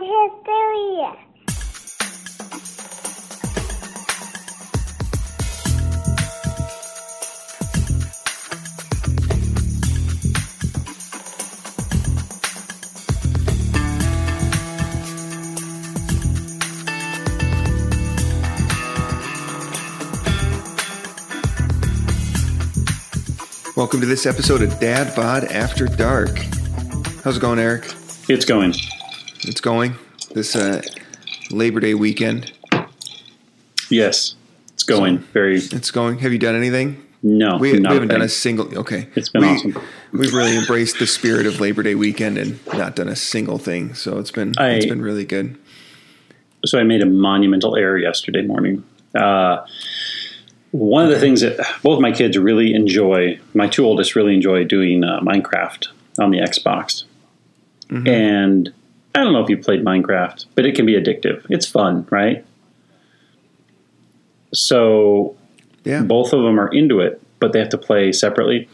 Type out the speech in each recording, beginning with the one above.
Hysteria. Welcome to this episode of Dad Bod After Dark. How's it going, Eric? It's going. It's going this uh, Labor Day weekend. Yes, it's going. Very. It's going. Have you done anything? No, We, we haven't done a single. Okay, It's been we, awesome. We've really embraced the spirit of Labor Day weekend and not done a single thing. So it's been I- it's been really good. So I made a monumental error yesterday morning. Uh, one of the things that both my kids really enjoy, my two oldest really enjoy doing uh, Minecraft on the Xbox. Mm-hmm. And I don't know if you played Minecraft, but it can be addictive. It's fun, right? So Yeah. both of them are into it, but they have to play separately.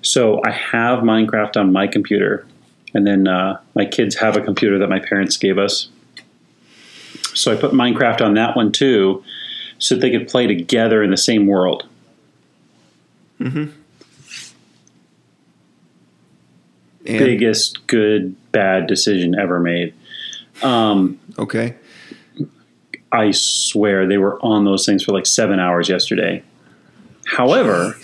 So I have Minecraft on my computer, and then uh, my kids have a computer that my parents gave us. So I put Minecraft on that one too, so that they could play together in the same world. And, Biggest good bad decision ever made. Um, okay. I swear they were on those things for like seven hours yesterday. However.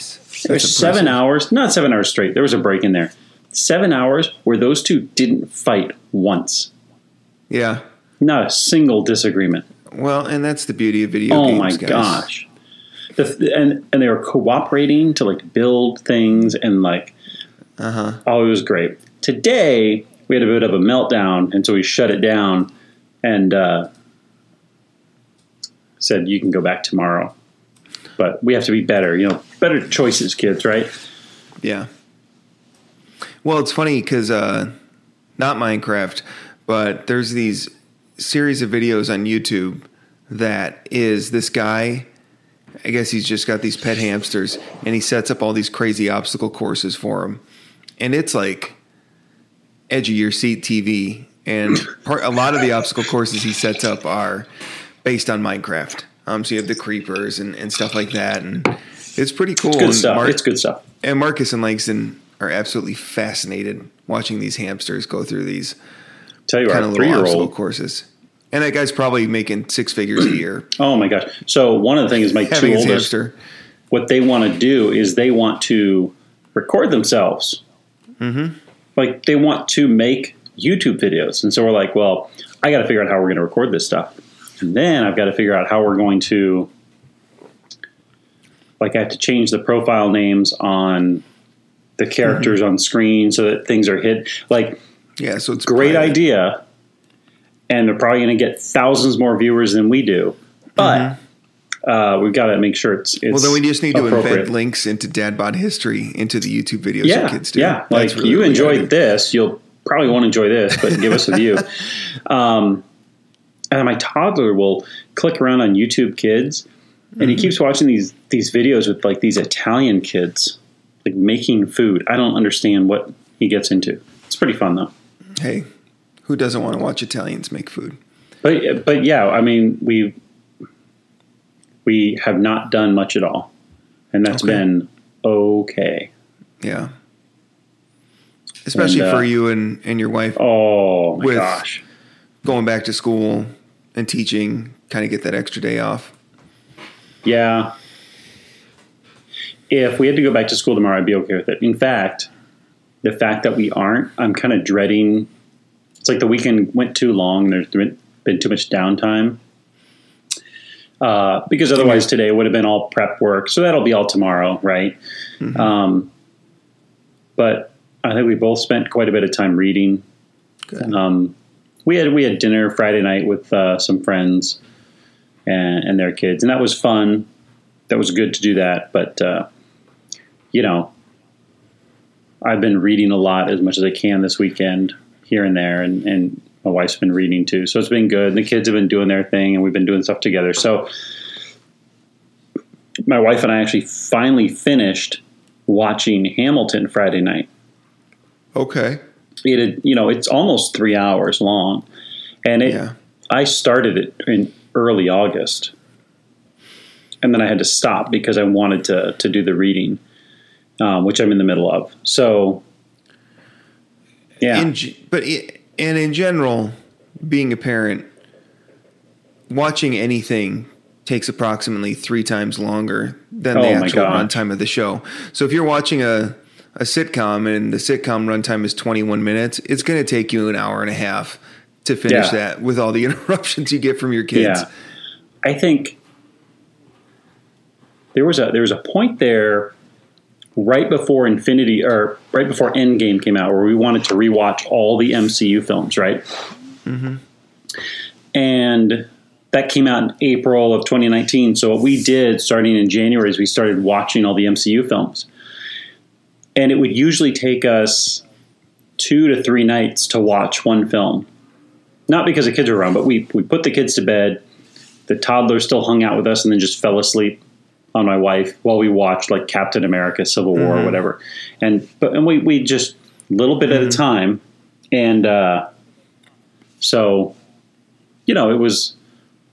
There's seven hours, not seven hours straight. There was a break in there. Seven hours where those two didn't fight once. Yeah. Not a single disagreement. Well, and that's the beauty of video Oh games, my guys. gosh. The and and they were cooperating to like build things and like Uh huh. oh it was great. Today we had a bit of a meltdown and so we shut it down and uh, said you can go back tomorrow. But we have to be better, you know, better choices, kids, right? Yeah. Well, it's funny because uh, not Minecraft, but there's these series of videos on YouTube that is this guy. I guess he's just got these pet hamsters, and he sets up all these crazy obstacle courses for them, and it's like edge of your seat TV. And part, a lot of the obstacle courses he sets up are based on Minecraft. Um, so you have the creepers and, and stuff like that, and it's pretty cool. Good And stuff. Mar- it's good stuff. and Marcus and Langston are absolutely fascinated watching these hamsters go through these Tell you kind of little obstacle old. courses. And that guy's probably making six figures a year. Oh my gosh! So one of the things my two oldest, hamster. what they want to do is they want to record themselves. Mm-hmm. Like they want to make YouTube videos, and so we're like, well, I got to figure out how we're going to record this stuff, and then I've got to figure out how we're going to, like, I have to change the profile names on the characters on screen so that things are hid. Like, Yeah, so it's great private. idea, and they're probably going to get thousands more viewers than we do. But uh, we've got to make sure it's, it's. Well, then we just need to embed links into Dadbod history into the YouTube videos Yeah, that kids do. yeah. That's Like really you enjoyed this, you'll probably won't enjoy this, but give us a view. Um, and my toddler will click around on YouTube Kids, and he Mm-hmm. keeps watching these these videos with like these Italian kids, like making food. I don't understand what he gets into. It's pretty fun though. Hey, who doesn't want to watch Italians make food? But but yeah, I mean we we have not done much at all, and that's Okay. been okay. Yeah. Especially And, uh, for you and, and your wife Oh my gosh! going back to school and teaching, kind of get that extra day off. Yeah. If we had to go back to school tomorrow, I'd be okay with it. In fact, the fact that we aren't, I'm kind of dreading. It's like the weekend went too long. There's been been too much downtime. Uh, because otherwise, today would have been all prep work. So that'll be all tomorrow, right? Um, but I think we both spent quite a bit of time reading. Um, we had we had dinner Friday night with uh, some friends and, and their kids, and that was fun. That was good to do that, but uh, you know, I've been reading a lot as much as I can this weekend, here and there, and, and my wife's been reading too, so it's been good. And the kids have been doing their thing, and we've been doing stuff together. So, my wife and I actually finally finished watching Hamilton Friday night Okay. it had, you know it's almost three hours long and it. Yeah. I started it in early August, and then I had to stop because I wanted to to do the reading, um, which I'm in the middle of. So, yeah, In, but i and in general, being a parent, watching anything takes approximately three times longer than the Oh my actual runtime of the show. So if you're watching a a sitcom and the sitcom runtime is 21 minutes, it's going to take you an hour and a half to finish Yeah. that with all the interruptions you get from your kids. Yeah, I think there was a there was a point there right before Infinity or right before Endgame came out where we wanted to rewatch all the MCU films, right? Mm-hmm. And that came out in April of 2019. So what we did starting in January is we started watching all the MCU films, and it would usually take us two to three nights to watch one film not because the kids were around, but we we put the kids to bed. The toddler still hung out with us and then just fell asleep on my wife while we watched like Captain America, Civil War, or whatever. And but and we we just a little bit at a time, and uh, so you know it was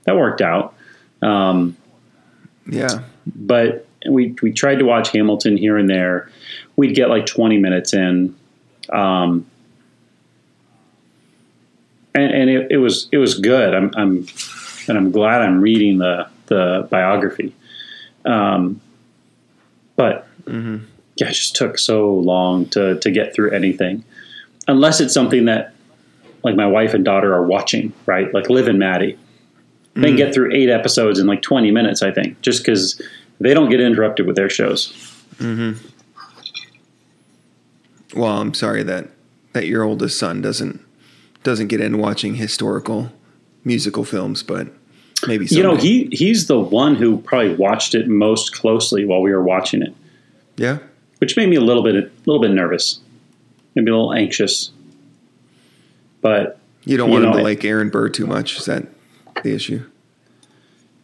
that worked out. Um, Yeah. but we we tried to watch Hamilton here and there. We'd get like twenty minutes in, um, and and it, it was it was good. I'm I'm and I'm glad I'm reading the the biography. Um, but mm-hmm. yeah, it just took so long to to get through anything, unless it's something that like my wife and daughter are watching, right? Like Liv and Maddie. They can mm. get through eight episodes in like 20 minutes, I think, just because they don't get interrupted with their shows. Mm-hmm. Well, I'm sorry that that your oldest son doesn't doesn't get in watching historical musical films, but maybe You know, he he's the one who probably watched it most closely while we were watching it, yeah. which made me a little bit a little bit nervous, maybe a little anxious. But You don't You want him to like Aaron Burr too much. Is that the issue?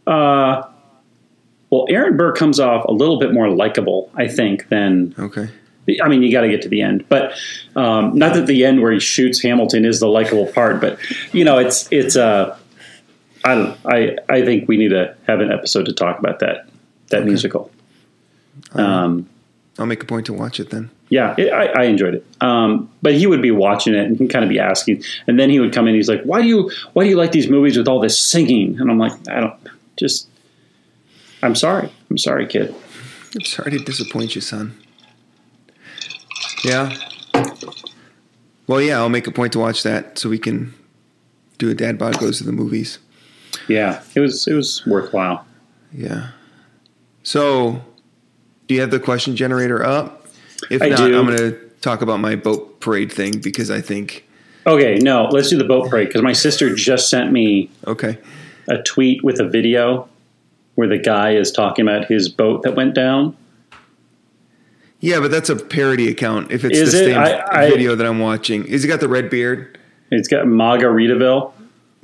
uh, well, Aaron Burr comes off a little bit more likable, I think, than Okay. I mean, you got to get to the end, but um, not that the end where he shoots Hamilton is the likable part, but you know, it's it's uh, I don't I I think we need to have an episode to talk about that that musical. Um, I'll make a point to watch it then. yeah, it, I, I enjoyed it, um, but he would be watching it and he'd kind of be asking, and then he would come in. He's like, "Why do you why do you like these movies with all this singing?" And I'm like, "I don't just." I'm sorry. I'm sorry, kid. I'm sorry to disappoint you, son. Yeah. Well, yeah, I'll make a point to watch that so we can do a dad bod goes to the movies. Yeah, it was it was worthwhile. Yeah. So, do you have the question generator up? If I not, do. I'm going to talk about my boat parade thing because I think Okay, no, let's do the boat parade because my sister just sent me okay. a tweet with a video where the guy is talking about his boat that went down. Yeah, but that's a parody account. If it's Is the it? same I- I- video that I'm watching, is he got the red beard? It's got Margaritaville.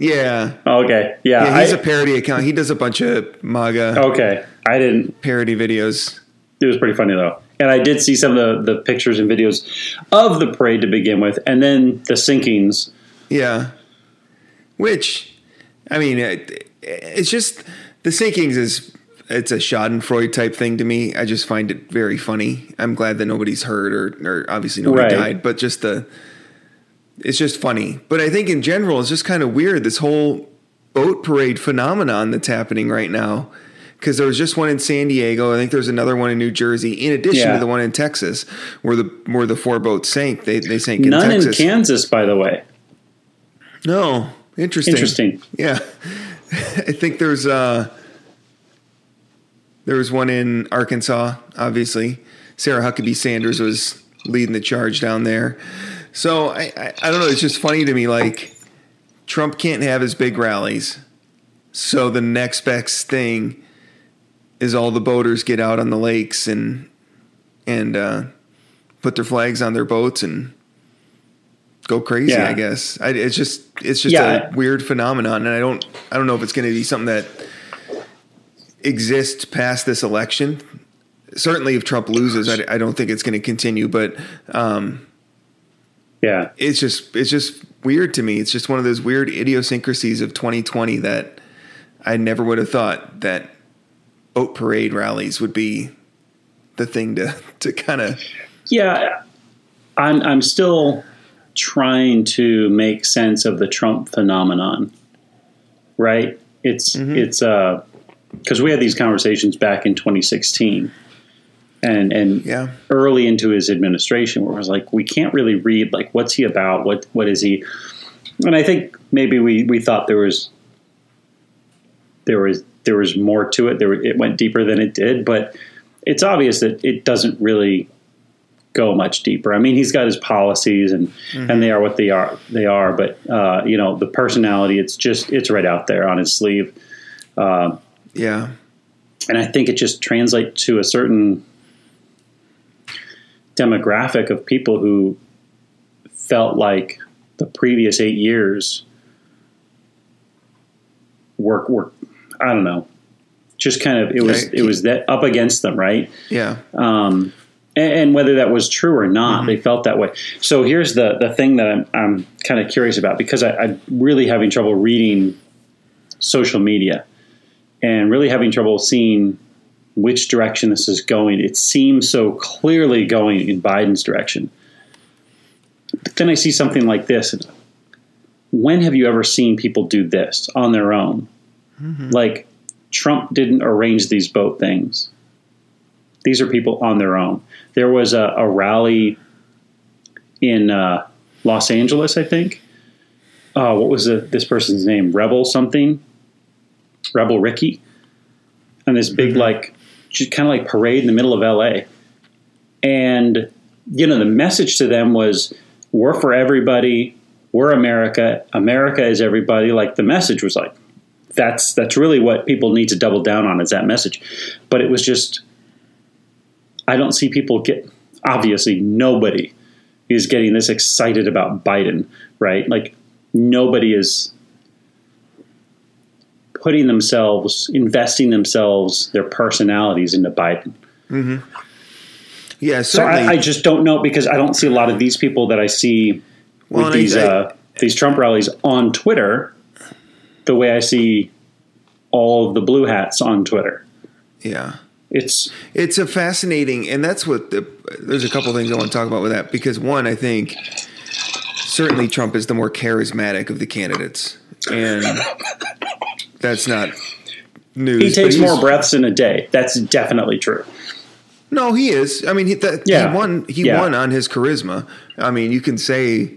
Yeah, oh, Okay, yeah, yeah. He's I- a parody account. He does a bunch of MAGA okay. I didn't. parody videos. It was pretty funny though, and I did see some of the, the pictures and videos of the parade to begin with, and then the sinkings. Yeah, which I mean, it, it's just the sinkings is it's a Schadenfreude type thing to me. I just find it very funny. I'm glad that nobody's hurt or, or obviously nobody Right. died, but just the it's just funny. But I think in general, it's just kind of weird this whole boat parade phenomenon that's happening right now. Because there was just one in San Diego. I think there's another one in New Jersey, in addition Yeah. to the one in Texas, where the where the four boats sank. They they sank in None Texas. in Kansas, by the way. No, interesting. Interesting. Yeah, I think there's uh there was one in Arkansas. Obviously, Sarah Huckabee Sanders was leading the charge down there. So I, I I don't know. It's just funny to me. Like Trump can't have his big rallies, so the next best thing is all the boaters get out on the lakes and and uh, put their flags on their boats and go crazy. Yeah. I guess I, it's just it's just Yeah. a weird phenomenon, and I don't I don't know if it's going to be something that exists past this election. Certainly, if Trump loses, I, I don't think it's going to continue. But um, Yeah, it's just it's just weird to me. It's just one of those weird idiosyncrasies of 2020 that I never would have thought that boat parade rallies would be the thing to to kind of yeah. I'm I'm still trying to make sense of the Trump phenomenon, right? It's mm-hmm. it's uh because we had these conversations back in 2016 and and yeah. early into his administration where it was like we can't really read like what's he about? What what is he? And I think maybe we we thought there was there was there was more to it. There it went deeper than it did but it's obvious that it doesn't really go much deeper. I mean he's got his policies and mm-hmm. and they are what they are they are but uh, you know the personality it's just it's right out there on his sleeve. Uh, yeah. and I think it just translates to a certain demographic of people who felt like the previous eight years were, were I don't know, just kind of it was it was that up against them, right? Yeah. Um, and, and, whether that was true or not, mm-hmm. they felt that way. So here's the the thing that I'm, I'm kind of curious about because I, I'm really having trouble reading social media and really having trouble seeing which direction this is going. It seems so clearly going in Biden's direction. But then I see something like this. when have you ever seen people do this on their own? Mm-hmm. Like Trump didn't arrange these boat things. These are people on their own. There was a, a rally in uh, Los Angeles, I think. Uh, what was the, this person's name? Rebel something? Rebel Ricky? And this big, mm-hmm. like, just kind of like parade in the middle of LA. And, you know, the message to them was, we're for everybody. We're America. America is everybody. Like the message was like, that's, that's really what people need to double down on is that message. But it was just, I don't see people get, obviously nobody is getting this excited about Biden, right? Like nobody is putting themselves, investing themselves, their personalities into Biden. Mm-hmm. Yeah, certainly. So I, I, just don't know because I don't see a lot of these people that I see well, with these I, uh, these Trump rallies on Twitter the way I see all of the blue hats on Twitter. Yeah. It's it's a fascinating and that's what the there's a couple things I want to talk about with that because one I think certainly Trump is the more charismatic of the candidates and that's not news. He takes more breaths in a day. That's definitely true. No, he is. I mean, he, that, yeah. he won. He yeah. won on his charisma. I mean, you can say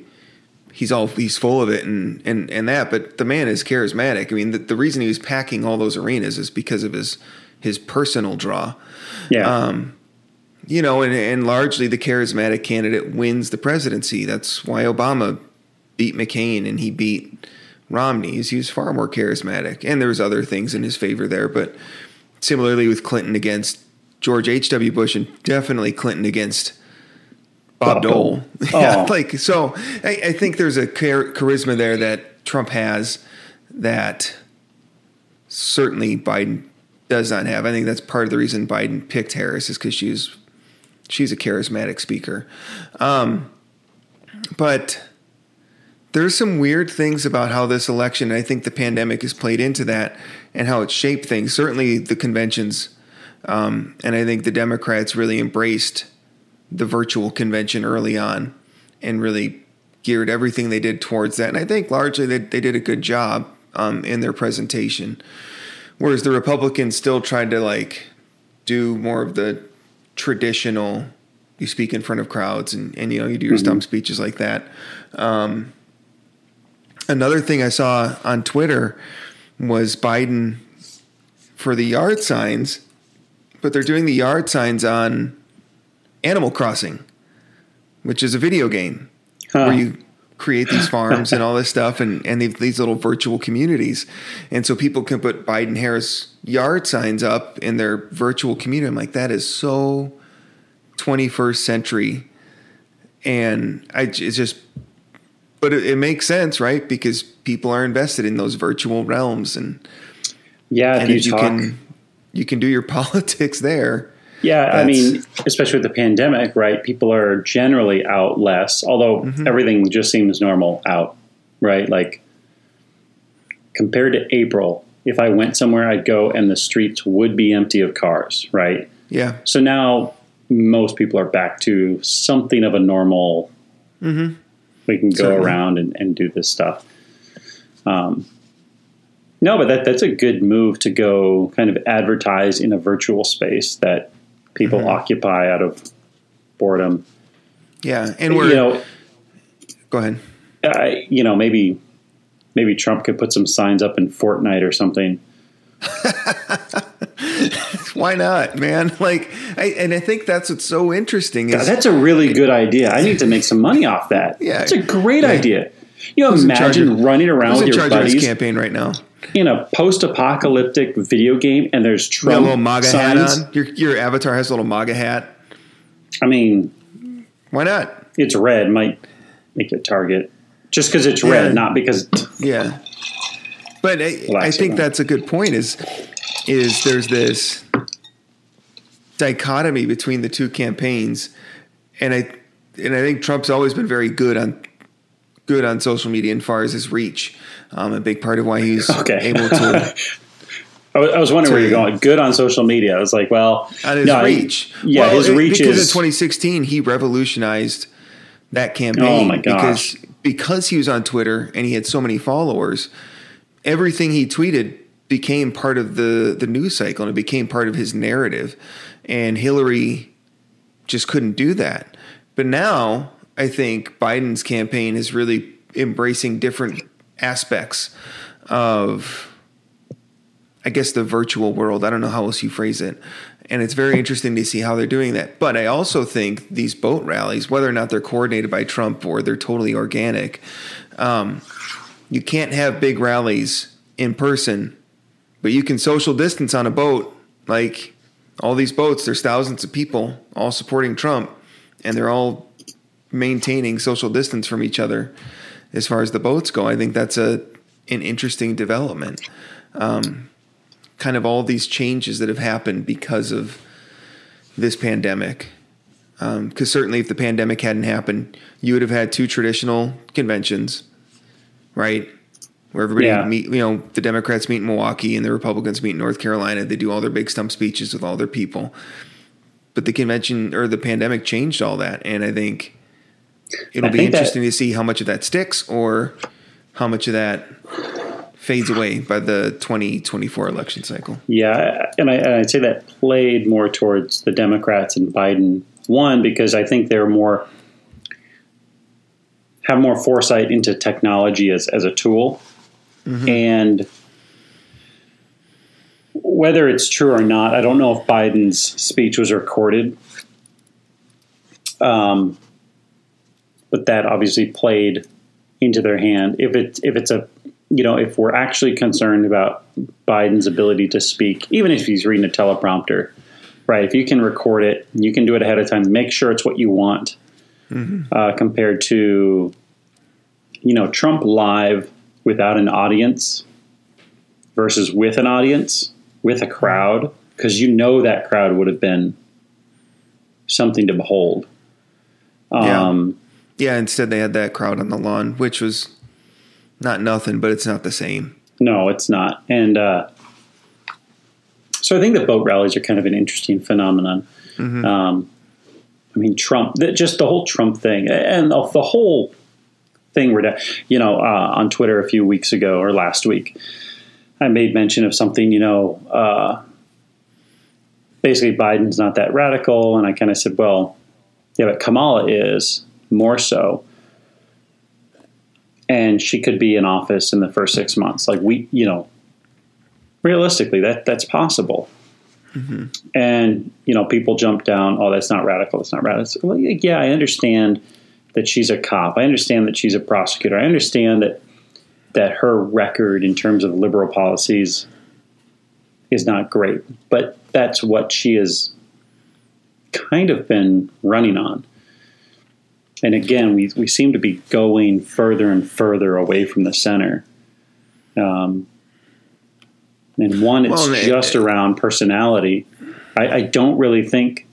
he's all he's full of it and and and that, but the man is charismatic. I mean, the, the reason he was packing all those arenas is because of his his personal draw. Yeah. Um, you know, and, and largely the charismatic candidate wins the presidency. That's why Obama beat McCain and he beat Romney's, he was far more charismatic, and there was other things in his favor there. But similarly with Clinton against George H. W. Bush, and definitely Clinton against Bob, Bob Dole. Dole. yeah, oh. like so. I, I, think there's a char- charisma there that Trump has that certainly Biden does not have. I think that's part of the reason Biden picked Harris is because she's she's a charismatic speaker. Um, but there's some weird things about how this election, I think the pandemic has played into that and how it shaped things. Certainly the conventions, um, and I think the Democrats really embraced the virtual convention early on and really geared everything they did towards that. And I think largely they, they did a good job um, in their presentation. Whereas the Republicans still tried to like do more of the traditional, you speak in front of crowds and, and you know, you do your mm-hmm. stump speeches like that. Um, Another thing I saw on Twitter was Biden for the yard signs, but they're doing the yard signs on Animal Crossing, which is a video game huh. where you create these farms and all this stuff and, and these little virtual communities. And so people can put Biden Harris yard signs up in their virtual community. I'm like, that is so 21st century. And I, it's just but it, it, makes sense, right? Because people are invested in those virtual realms, and yeah, and you, you can you can do your politics there. Yeah, I mean, especially with the pandemic, right? People are generally out less, although mm-hmm. everything just seems normal out right? Like compared to April, if I went somewhere, I'd go and the streets would be empty of cars, right? Yeah. So now most people are back to something of a normal. Mm-hmm. We can go Certainly. around and, and do this stuff. Um, no, but that that's a good move to go kind of advertise in a virtual space that people Mhm. occupy out of boredom. Yeah. And we're you know, go ahead. I, you know, maybe maybe Trump could put some signs up in Fortnite or something. Why not, man? Like, I, and I think that's what's so interesting is God, that's a really good idea. I need to make some money off that. Yeah. That's a great Yeah. idea. You know, Who's in charge imagine of- running around with your charge of this buddies campaign right now? in a post-apocalyptic video game, and there's a little MAGA signs. hat on. Your your avatar has a little MAGA hat. I mean, Why not? it's red might make it target just because it's Yeah. red, not because Yeah. But I, I think that's a good point. Is is there's this dichotomy between the two campaigns, and I and I think Trump's always been very good on good on social media as far as his reach. Um, a big part of why he's okay. able to I was, I was wondering where you're going. Good on social media. I was like, well, on his no, reach. yeah, Well, his it- reach because is in 2016 he revolutionized that campaign. Oh, my gosh. Because because he was on Twitter and he had so many followers, everything he tweeted became part of the the news cycle and it became part of his narrative. And Hillary just couldn't do that. But now I think Biden's campaign is really embracing different aspects of I guess the virtual world. I don't know how else you phrase it. And it's very interesting to see how they're doing that. But I also think these boat rallies, whether or not they're coordinated by Trump or they're totally organic, um, you can't have big rallies in person, but you can social distance on a boat. Like all these boats, there's thousands of people all supporting Trump, and they're all maintaining social distance from each other as far as the boats go. I think that's a an interesting development. Um, kind of all these changes that have happened because of this pandemic. Because certainly, if the pandemic hadn't happened, you would have had two traditional conventions, right? Where everybody Yeah. meet, you know, the Democrats meet in Milwaukee and the Republicans meet in North Carolina. They do all their big stump speeches with all their people. But the convention or the pandemic changed all that. And I think it'll I be think that- interesting to see how much of that sticks or how much of that fades away by the 2024 election cycle. Yeah, and, I, and I'd say that played more towards the Democrats and Biden. One because I think they're more have more foresight into technology as as a tool, and whether it's true or not, I don't know if Biden's speech was recorded. Um, but that obviously played into their hand. If it if it's a you know if we're actually concerned about Biden's ability to speak, even if he's reading a teleprompter, right? If you can record it, you can do it ahead of time. Make sure it's what you want, uh, compared to you know Trump live without an audience versus with an audience with a crowd because you know that crowd would have been something to behold. Yeah. Um, Yeah, instead they had that crowd on the lawn, which was not nothing, but it's not the same. No, it's not. And uh, so I think the boat rallies are kind of an interesting phenomenon. Um, I mean, Trump, just the whole Trump thing, and the whole thing. Where, you know, uh, on Twitter a few weeks ago or last week, I made mention of something. You know, uh, basically Biden's not that radical, and I kind of said, well, yeah, but Kamala is more so and she could be in office in the first six months. Like we, you know, realistically, that that's possible. And you know, people jump down. Oh, that's not radical. That's not radical. Well, yeah, I understand that she's a cop. I understand that she's a prosecutor. I understand that that her record in terms of liberal policies is not great, but that's what she has kind of been running on. And again, we, we seem to be going further and further away from the center. Um, and one, it's Well, just around personality. I, I don't really think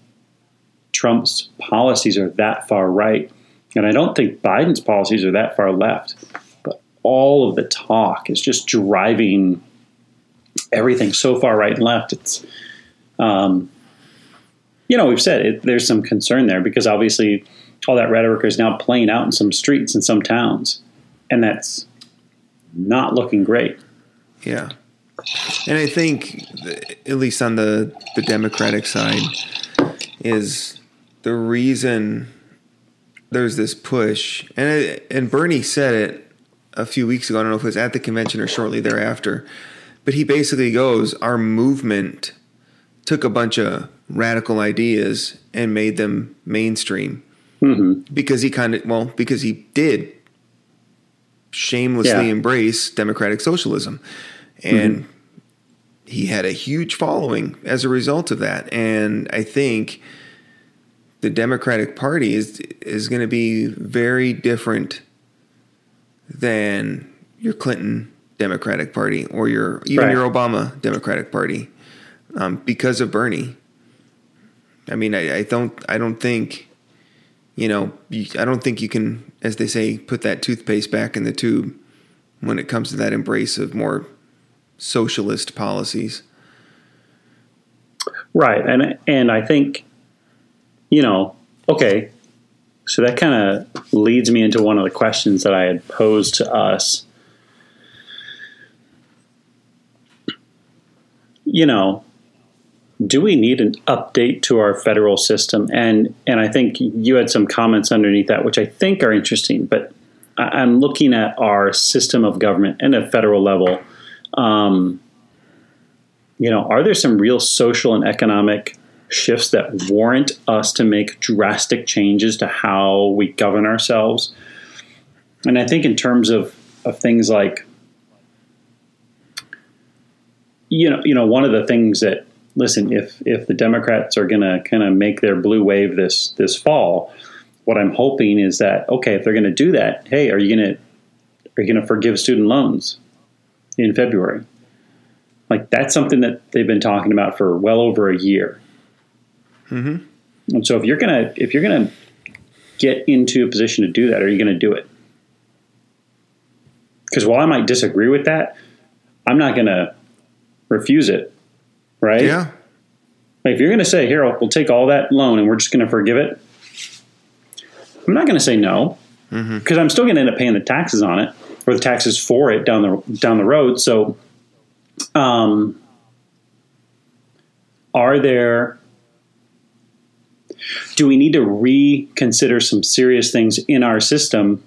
Trump's policies are that far right. And I don't think Biden's policies are that far left. But all of the talk is just driving everything so far right and left. It's, um, you know, we've said it, there's some concern there because obviously all that rhetoric is now playing out in some streets in some towns, and that's not looking great. Yeah. And I think, at least on the, the Democratic side, is the reason there's this push, and it, and Bernie said it a few weeks ago. I don't know if it was at the convention or shortly thereafter, but he basically goes, "Our movement took a bunch of radical ideas and made them mainstream." Mm-hmm. Because he kind of well, because he did shamelessly yeah. embrace democratic socialism, and mm-hmm. he had a huge following as a result of that. And I think the Democratic Party is is going to be very different than your Clinton Democratic Party or your even right. your Obama Democratic Party um, because of Bernie. I mean, I, I, don't I don't think you know I don't think you can, as they say, put that toothpaste back in the tube when it comes to that embrace of more socialist policies. Right, and and I think you know, okay, so that kind of leads me into one of the questions that I had posed to us. You know, do we need an update to our federal system? And and I think you had some comments underneath that, which I think are interesting. But I'm looking at our system of government and a federal level. Um, you know, are there some real social and economic shifts that warrant us to make drastic changes to how we govern ourselves. And I think in terms of, of things like you know, you know, one of the things that listen, if if the Democrats are going to kind of make their blue wave this this fall, what I'm hoping is that okay, if they're going to do that, hey, are you going to are you going to forgive student loans in February? Like that's something that they've been talking about for well over a year. Mm-hmm. And so if you're gonna if you're gonna get into a position to do that, are you going to do it? Because while I might disagree with that, I'm not going to refuse it, right? Yeah. Like if you're going to say, "Here, we'll take all that loan and we're just going to forgive it," I'm not going to say no because mm-hmm. I'm still going to end up paying the taxes on it or the taxes for it down the down the road. So, um, are there do we need to reconsider some serious things in our system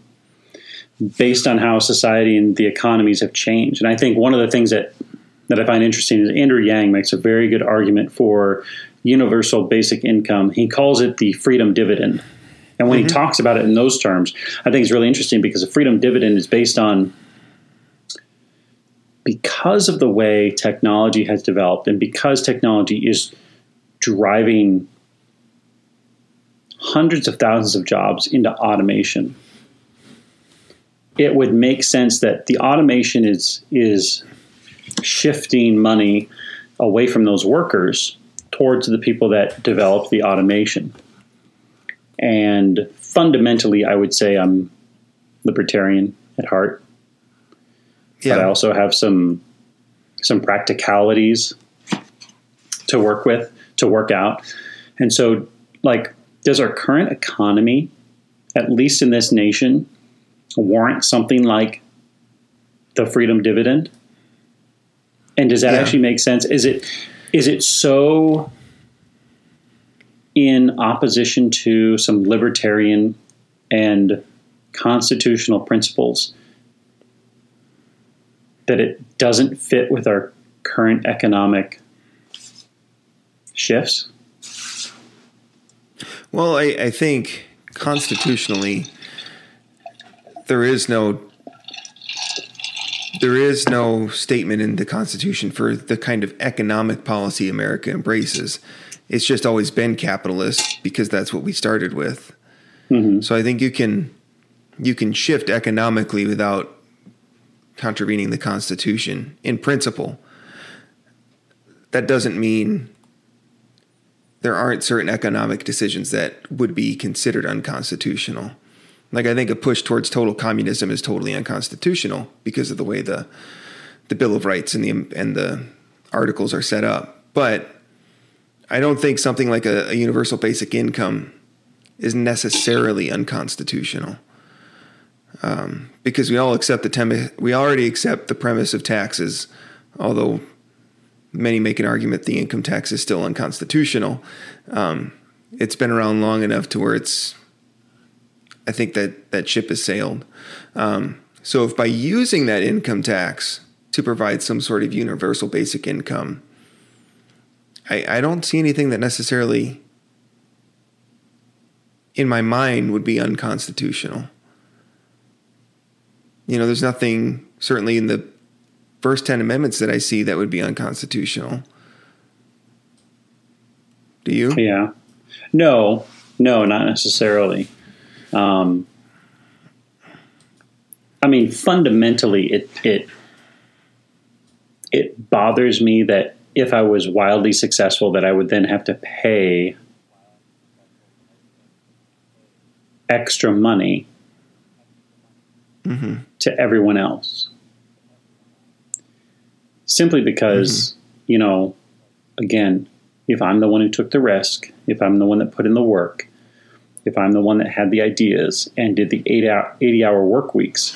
based on how society and the economies have changed? And I think one of the things that that I find interesting is Andrew Yang makes a very good argument for universal basic income. He calls it the freedom dividend. And when mm-hmm. he talks about it in those terms, I think it's really interesting because the freedom dividend is based on because of the way technology has developed and because technology is driving hundreds of thousands of jobs into automation, it would make sense that the automation is is shifting money away from those workers towards the people that develop the automation. And fundamentally, I would say I'm libertarian at heart. Yeah. But I also have some some practicalities to work with, to work out. And so like does our current economy, at least in this nation, warrant something like the freedom dividend? And does that yeah. actually make sense? Is it is it so in opposition to some libertarian and constitutional principles that it doesn't fit with our current economic shifts? Well, I, I think constitutionally there is no there is no statement in the Constitution for the kind of economic policy America embraces. It's just always been capitalist because that's what we started with. Mm-hmm. So I think you can you can shift economically without contravening the Constitution in principle. That doesn't mean there aren't certain economic decisions that would be considered unconstitutional. Like I think a push towards total communism is totally unconstitutional because of the way the the Bill of Rights and the and the articles are set up. But I don't think something like a, a universal basic income is necessarily unconstitutional. Um, because we all accept the tem- we already accept the premise of taxes, although many make an argument the income tax is still unconstitutional. Um, it's been around long enough to where it's I think that that ship has sailed. Um, so if by using that income tax to provide some sort of universal basic income, I, I don't see anything that necessarily in my mind would be unconstitutional. You know, there's nothing certainly in the first 10 amendments that I see that would be unconstitutional. Do you? Yeah. No, no, not necessarily. Um, I mean, fundamentally, it it it bothers me that if I was wildly successful, that I would then have to pay extra money mm-hmm. to everyone else, simply because mm-hmm. you know, again, if I'm the one who took the risk, if I'm the one that put in the work, if I'm the one that had the ideas and did the eight hour, 80 hour work weeks.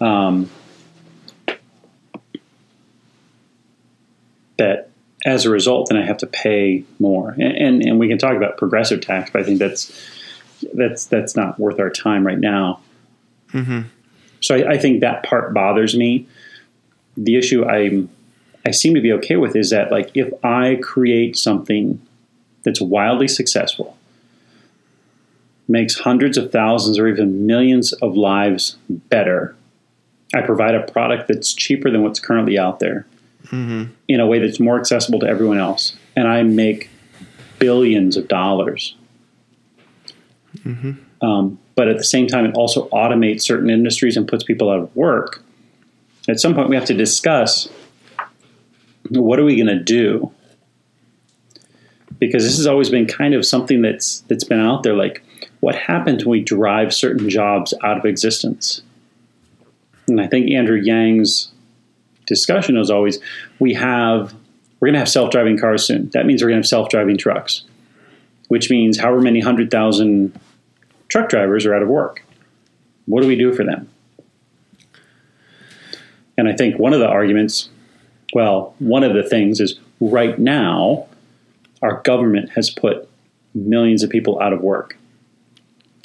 Um, that as a result, then I have to pay more. And, and, and, we can talk about progressive tax, but I think that's, that's, that's not worth our time right now. Mm-hmm. So I, I think that part bothers me. The issue I'm, I seem to be okay with is that like if I create something that's wildly successful, makes hundreds of thousands or even millions of lives better. I provide a product that's cheaper than what's currently out there mm-hmm. in a way that's more accessible to everyone else. And I make billions of dollars. Mm-hmm. Um, but at the same time, it also automates certain industries and puts people out of work. At some point, we have to discuss what are we going to do because this has always been kind of something that's that's been out there like what happens when we drive certain jobs out of existence? And I think Andrew Yang's discussion was always we have we're going to have self-driving cars soon. That means we're going to have self-driving trucks, which means however many hundred thousand truck drivers are out of work. What do we do for them? And I think one of the arguments, well, one of the things is right now, our government has put millions of people out of work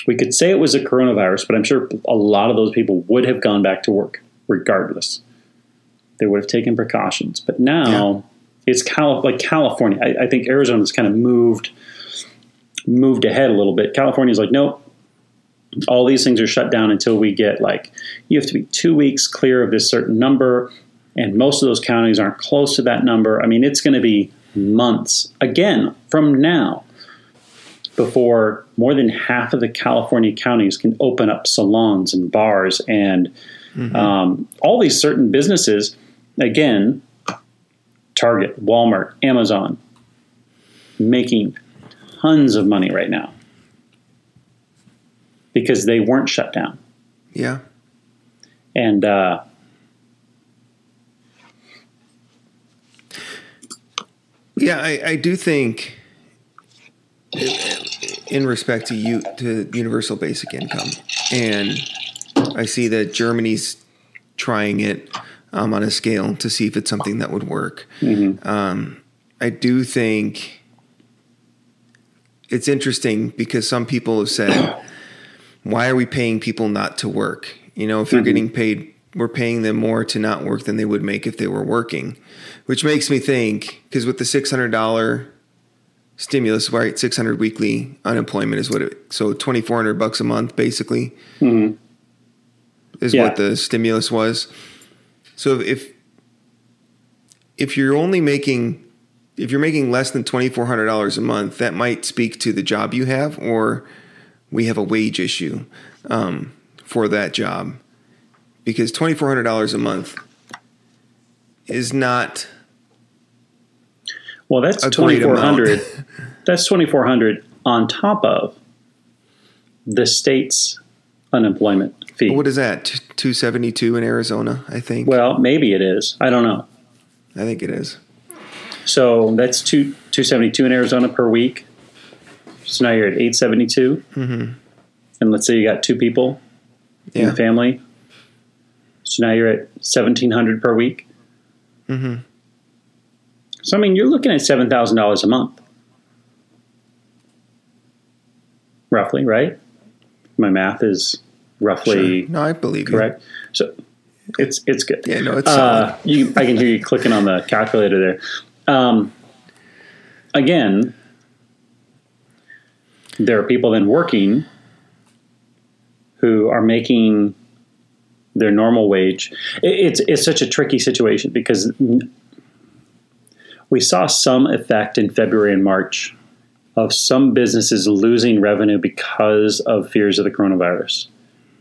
we could say it was a coronavirus, but I'm sure a lot of those people would have gone back to work regardless. They would have taken precautions. But now yeah. it's Cal- like California. I, I think Arizona's kind of moved moved ahead a little bit. California's like, nope, all these things are shut down until we get like you have to be two weeks clear of this certain number, and most of those counties aren't close to that number. I mean, it's going to be months again from now before more than half of the California counties can open up salons and bars and mm-hmm. um, all these certain businesses. Again, Target, Walmart, Amazon, making tons of money right now because they weren't shut down. Yeah. And uh, yeah, I, I do think in respect to you to universal basic income, and I see that Germany's trying it um, on a scale to see if it's something that would work. Mm-hmm. Um, I do think it's interesting because some people have said, "Why are we paying people not to work? You know, if they're mm-hmm. getting paid, we're paying them more to not work than they would make if they were working." Which makes me think, because with the six hundred dollar stimulus, right? Six hundred weekly unemployment is what it. So twenty four hundred bucks a month, basically, mm-hmm. is yeah. what the stimulus was. So if if you're only making if you're making less than twenty four hundred dollars a month, that might speak to the job you have, or we have a wage issue um, for that job because twenty four hundred dollars a month is not well, that's twenty four hundred. that's twenty four hundred on top of the state's unemployment fee. What is that? Two seventy two in Arizona, I think. well, maybe it is. I don't know. I think it is. So that's two two seventy two in Arizona per week. So now you're at eight seventy two, Mm-hmm. and let's say you got two people in the family. So now you're at seventeen hundred per week. Mm-hmm. So I mean, you're looking at seven thousand dollars a month, roughly, right? My math is roughly Sure. No, I believe you. correct. So it's it's good. Yeah, no, it's Uh, you, I can hear you clicking on the calculator there. Um, again, there are people then working who are making their normal wage. It, it's it's such a tricky situation because we saw some effect in February and March of some businesses losing revenue because of fears of the coronavirus,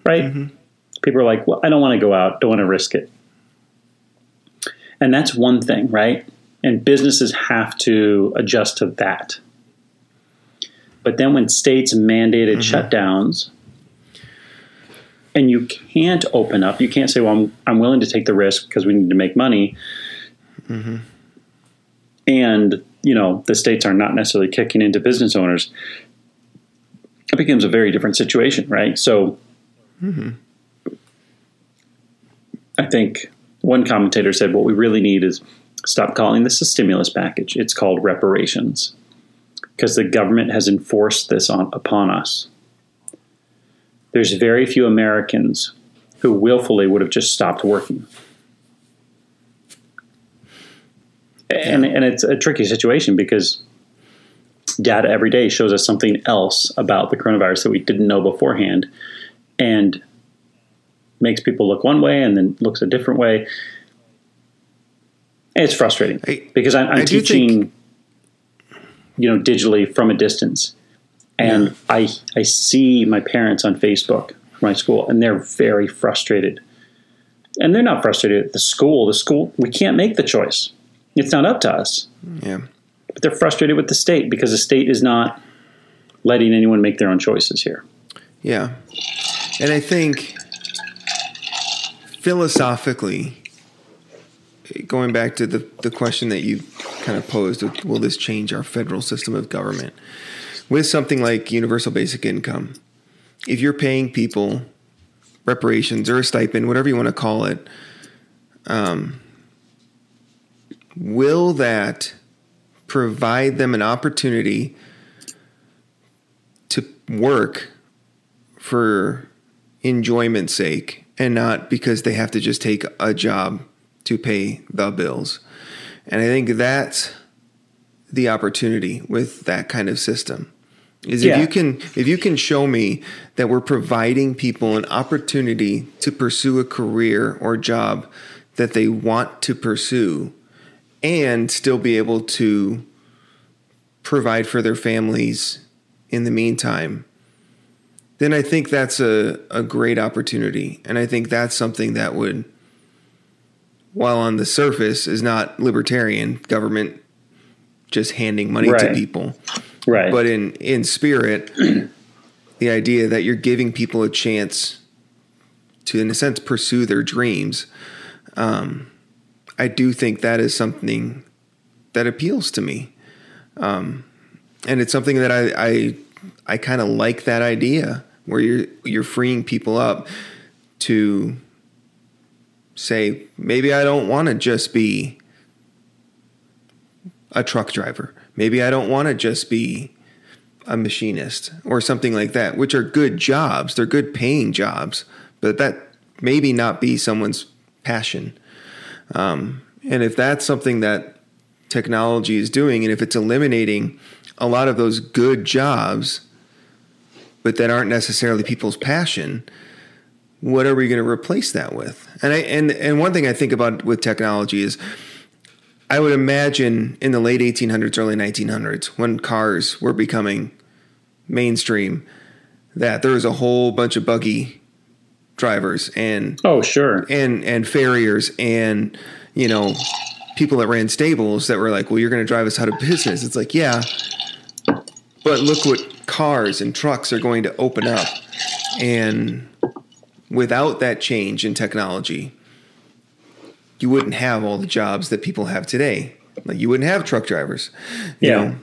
right? Mm-hmm. People are like, well, I don't want to go out, don't want to risk it. And that's one thing, right? And businesses have to adjust to that. But then when states mandated mm-hmm. shutdowns, and you can't open up, you can't say, well, I'm, I'm willing to take the risk because we need to make money. Mm-hmm. And, you know, the states are not necessarily kicking into business owners. It becomes a very different situation, right? So, I think one commentator said what we really need is stop calling this a stimulus package. It's called reparations because the government has enforced this on upon us. There's very few Americans who willfully would have just stopped working. And, and it's a tricky situation because data every day shows us something else about the coronavirus that we didn't know beforehand. And makes people look one way and then looks a different way. It's frustrating I- because I'm, I'm teaching, you know, digitally from a distance, and I I see my parents on Facebook, my school, and they're very frustrated. And they're not frustrated at the school. The school we can't make the choice. It's not up to us. Yeah. But they're frustrated with the state because the state is not letting anyone make their own choices here. Yeah. And I think philosophically, going back to the, the question that you kind of posed, will this change our federal system of government? With something like universal basic income, if you're paying people reparations or a stipend, whatever you want to call it, um, will that provide them an opportunity to work for enjoyment's sake and not because they have to just take a job to pay the bills. And I think that's the opportunity with that kind of system. Is Yeah. if you can if you can show me that we're providing people an opportunity to pursue a career or job that they want to pursue and still be able to provide for their families in the meantime, then I think that's a, a great opportunity. And I think that's something that would, while on the surface, is not libertarian government just handing money to people. Right. But in, in spirit, the idea that you're giving people a chance to, in a sense, pursue their dreams, um, I do think that is something that appeals to me. Um, and it's something that I, I, I kind of like that idea where you're, you're freeing people up to say, maybe I don't want to just be a truck driver. Maybe I don't want to just be a machinist or something like that, which are good jobs. They're good paying jobs, but that maybe not be someone's passion. Um, and if that's something that technology is doing, and if it's eliminating a lot of those good jobs, but that aren't necessarily people's passion, what are we going to replace that with? And I and and one thing I think about with technology is I would imagine in the late 1800s, early 1900s, when cars were becoming mainstream, that there was a whole bunch of buggy drivers and oh, sure. and and farriers and you know people that ran stables that were like, well, you're going to drive us out of business. It's like, yeah, but look what cars and trucks are going to open up, and without that change in technology, you wouldn't have all the jobs that people have today. Like you wouldn't have truck drivers. You Yeah. know,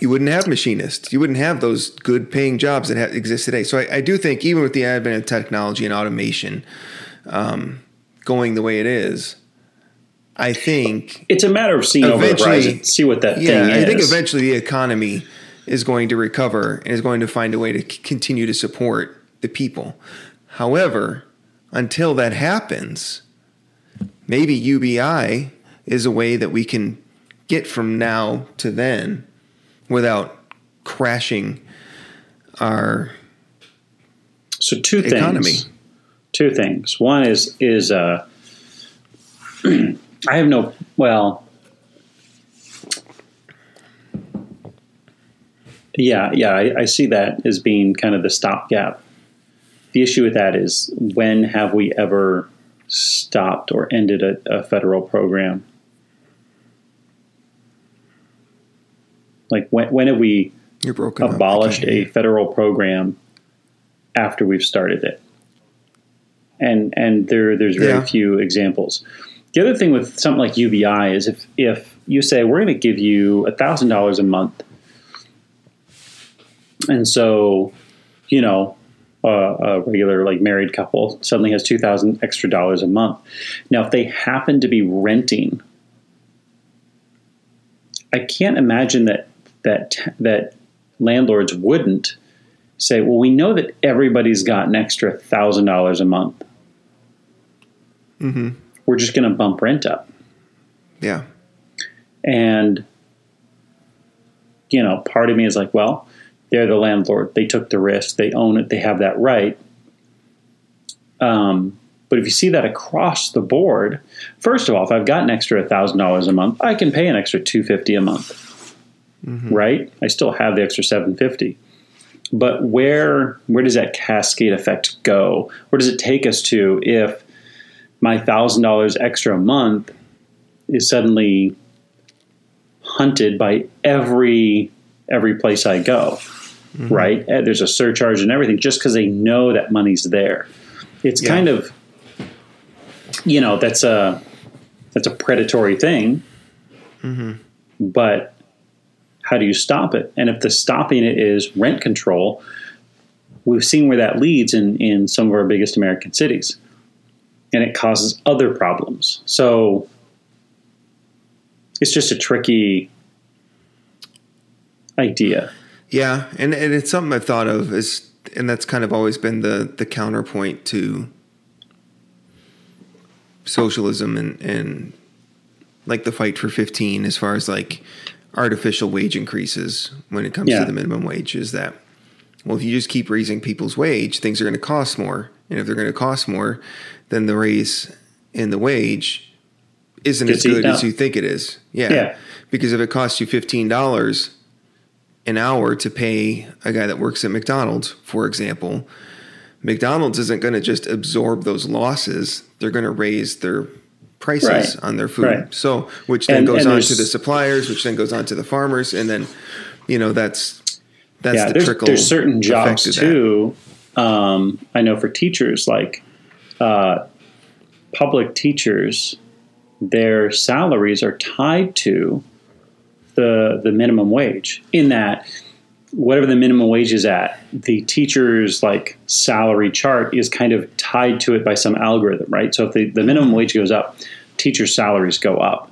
you wouldn't have machinists. You wouldn't have those good paying jobs that ha- exist today. So I, I do think even with the advent of technology and automation um, going the way it is, I think It's a matter of seeing over the Eventually- horizon, see what that yeah, thing is. I think eventually the economy is going to recover and is going to find a way to c- continue to support the people. However, until that happens, maybe UBI is a way that we can get from now to then without crashing our So two things. economy. Two things. One is is uh, I have no well. Yeah, yeah, I, I see that as being kind of the stopgap. The issue with that is when have we ever stopped or ended a, a federal program? Like when when have we You're broken. up. I abolished a federal program after we've started it. And and there there's very Yeah. few examples. The other thing with something like UBI is if if you say we're going to give you thousand dollars a month, and so you know a, a regular like married couple suddenly has two thousand extra dollars a month. Now, if they happen to be renting, I can't imagine that that that landlords wouldn't say, "Well, we know that everybody's got an extra thousand dollars a month. Mhm. We're just going to bump rent up." Yeah. And you know, part of me is like, "Well, they're the landlord. They took the risk. They own it. They have that right." Um, but if you see that across the board, first of all, if I've got an extra thousand dollars a month, I can pay an extra two fifty a month Mm-hmm. right? I still have the extra 750. But where where does that cascade effect go? Where does it take us to if my thousand dollars extra a month is suddenly hunted by every every place I go, mm-hmm. right? Uh, There's a surcharge and everything just because they know that money's there. It's Yeah. kind of you know that's a that's a predatory thing, mm-hmm. but how do you stop it? And if the stopping it is rent control, we've seen where that leads in, in some of our biggest American cities. And it causes other problems. So it's just a tricky idea. Yeah, and, and it's something I've thought of is, and that's kind of always been the the counterpoint to socialism and and like the fight for fifteen as far as like artificial wage increases when it comes Yeah. to the minimum wage is that well if you just keep raising people's wage things are going to cost more and if they're going to cost more then the raise in the wage isn't Gets as good as you think it is yeah. Yeah. because if it costs you fifteen dollars an hour to pay a guy that works at McDonald's, for example, McDonald's isn't going to just absorb those losses. They're going to raise their prices Right. on their food. Right. So, which then And- goes and on to the suppliers, which then goes on to the farmers, and then, you know, that's that's yeah, the there's, trickle. there's certain jobs too. Um, I know for teachers, like uh, public teachers, their salaries are tied to the the minimum wage. In that, whatever the minimum wage is at, the teacher's like salary chart is kind of tied to it by some algorithm, right? So if the, the minimum wage goes up, teachers' salaries go up.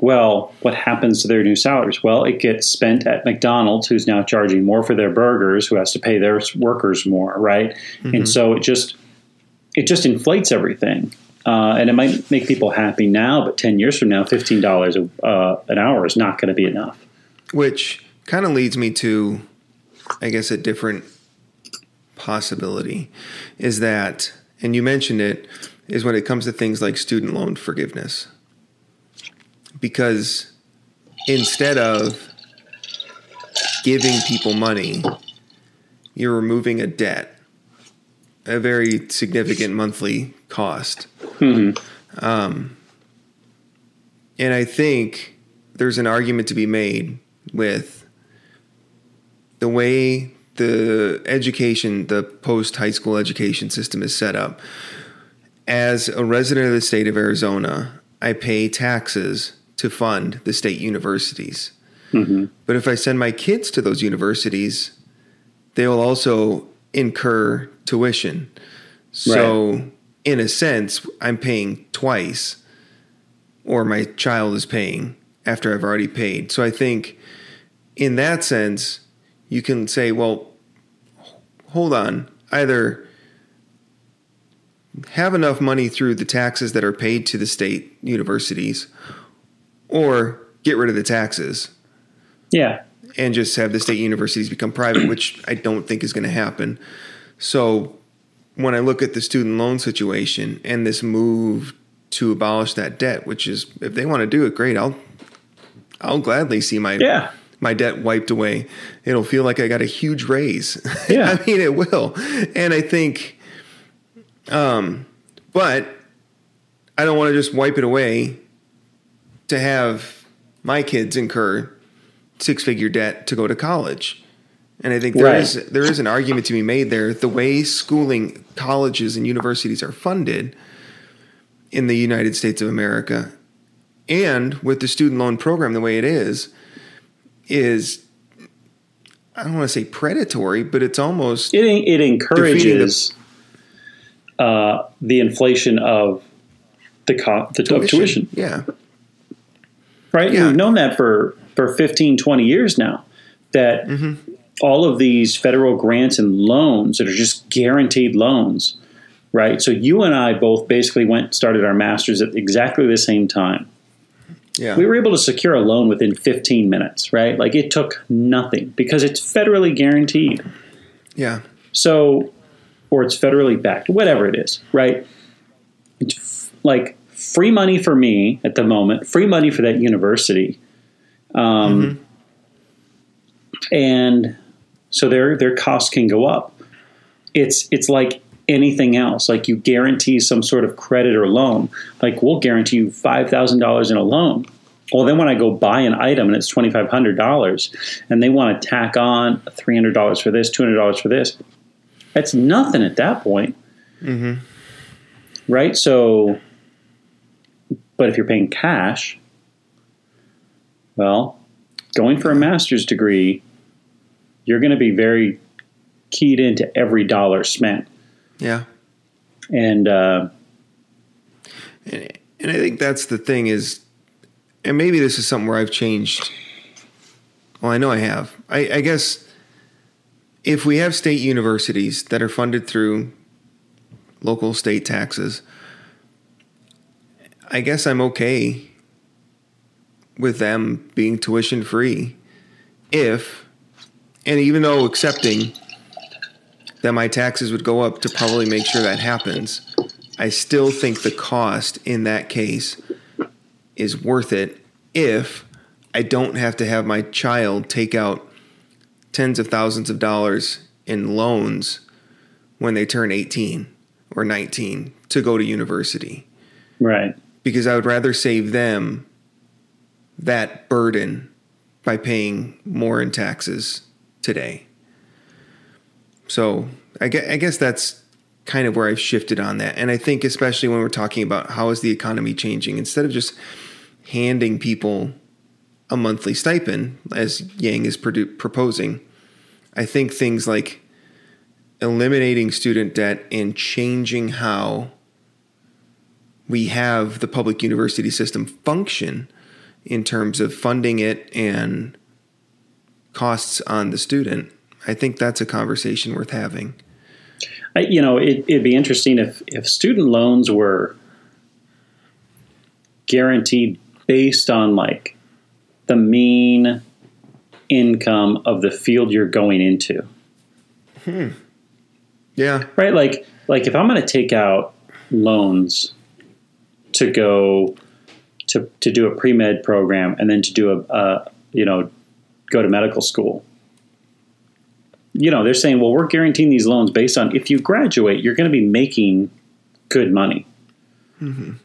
Well, what happens to their new salaries? Well, it gets spent at McDonald's, who's now charging more for their burgers, who has to pay their workers more, right? And so it just it just inflates everything, uh, and it might make people happy now, but ten years from now, fifteen dollars uh, an hour is not going to be enough. Which kind of leads me to, I guess, a different possibility is that, and you mentioned it, is when it comes to things like student loan forgiveness. Because instead of giving people money, you're removing a debt, a very significant monthly cost. Um, and I think there's an argument to be made with the way the education, the post high school education system is set up. As a resident of the state of Arizona, I pay taxes to fund the state universities. Mm-hmm. But if I send my kids to those universities, they will also incur tuition. So, in a sense, I'm paying twice, or my child is paying after I've already paid. So, I think in that sense, you can say, well, hold on, either have enough money through the taxes that are paid to the state universities, or get rid of the taxes Yeah. and just have the state universities become private, which I don't think is going to happen. So when I look at the student loan situation and this move to abolish that debt, which is if they want to do it, great. I'll I'll gladly see my Yeah. My debt wiped away. It'll feel like I got a huge raise. Yeah. I mean it will. And I think um but I don't want to just wipe it away to have my kids incur six figure debt to go to college. And I think there Right. is there is an argument to be made there. The way schooling, colleges, and universities are funded in the United States of America, and with the student loan program the way it is, is I don't want to say predatory, but it's almost It, it encourages uh, the inflation of the co- the tuition. Of tuition Yeah, right? Yeah. We've known that for, for 15, 20 years now, that all of these federal grants and loans that are just guaranteed loans, right? So you and I both basically went started our masters at exactly the same time. Yeah, We were able to secure a loan within 15 minutes, right? Like it took nothing because it's federally guaranteed. yeah, So, or it's federally backed, whatever it is, right? It's f- like free money for me at the moment, free money for that university, um, and so their their costs can go up. It's it's like anything else. Like you guarantee some sort of credit or loan. Like we'll guarantee you five thousand dollars in a loan. Well, then when I go buy an item and it's twenty five hundred dollars, and they want to tack on three hundred dollars for this, two hundred dollars for this, that's nothing at that point, mm-hmm. right? So, but if you're paying cash, well, going for a master's degree, you're going to be very keyed into every dollar spent, yeah. and uh, And, and I think that's the thing is, and maybe this is something where I've changed. Well, I know I have. I, I guess if we have state universities that are funded through local state taxes, I guess I'm okay with them being tuition free if, and even though accepting that my taxes would go up to probably make sure that happens, I still think the cost in that case is worth it if I don't have to have my child take out tens of thousands of dollars in loans when they turn 18 or 19 to go to university. right, Because I would rather save them that burden by paying more in taxes today. So I guess, I guess that's kind of where I've shifted on that. And I think especially when we're talking about how is the economy changing, instead of just handing people a monthly stipend, as Yang is produ- proposing, I think things like eliminating student debt and changing how we have the public university system function in terms of funding it and costs on the student. I think that's a conversation worth having. I, you know, it, it'd be interesting if if student loans were guaranteed based on like the mean income of the field you're going into. Hmm. Yeah. right like like if i'm going to take out loans to go to to do a pre-med program and then to do a, a you know go to medical school you know they're saying well we're guaranteeing these loans based on if you graduate you're going to be making good money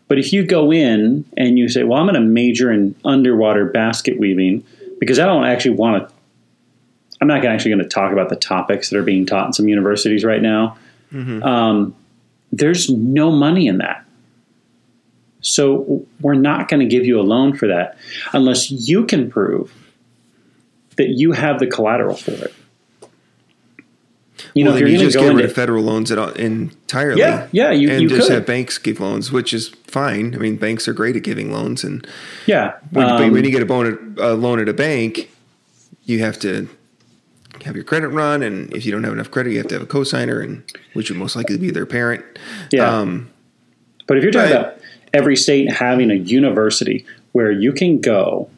but if you go in and you say well i'm going to major in underwater basket weaving because i don't actually want to I'm not actually going to talk about the topics that are being taught in some universities right now. Um, there's no money in that. So we're not going to give you a loan for that unless you can prove that you have the collateral for it. You know, well, if you're you going just get rid of federal loans at all, entirely. Yeah, yeah, you- and you just could. have banks give loans, which is fine. I mean, banks are great at giving loans, and yeah, when, but um, when you get a, loan at, a loan at a bank, you have to have your credit run, and if you don't have enough credit, you have to have a cosigner, and which would most likely be their parent. Yeah. Um, But if you're talking about every state having a university where you can go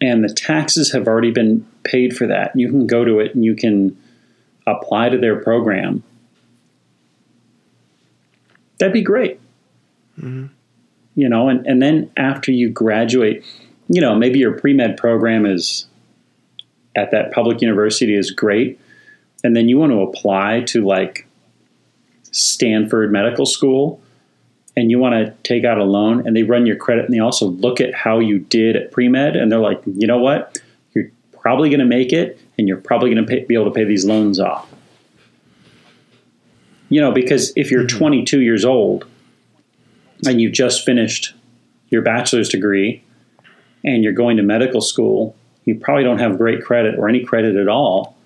and the taxes have already been paid for that, you can go to it and you can apply to their program, that'd be great. Mm-hmm. You know, and, and then after you graduate, you know, maybe your pre med program is at that public university is great. And then you want to apply to like Stanford Medical School and you want to take out a loan and they run your credit and they also look at how you did at pre-med and they're like you know what you're probably going to make it and you're probably going to be able to pay these loans off. You know because if you're mm-hmm. 22 years old and you've just finished your bachelor's degree and you're going to medical school you probably don't have great credit or any credit at all.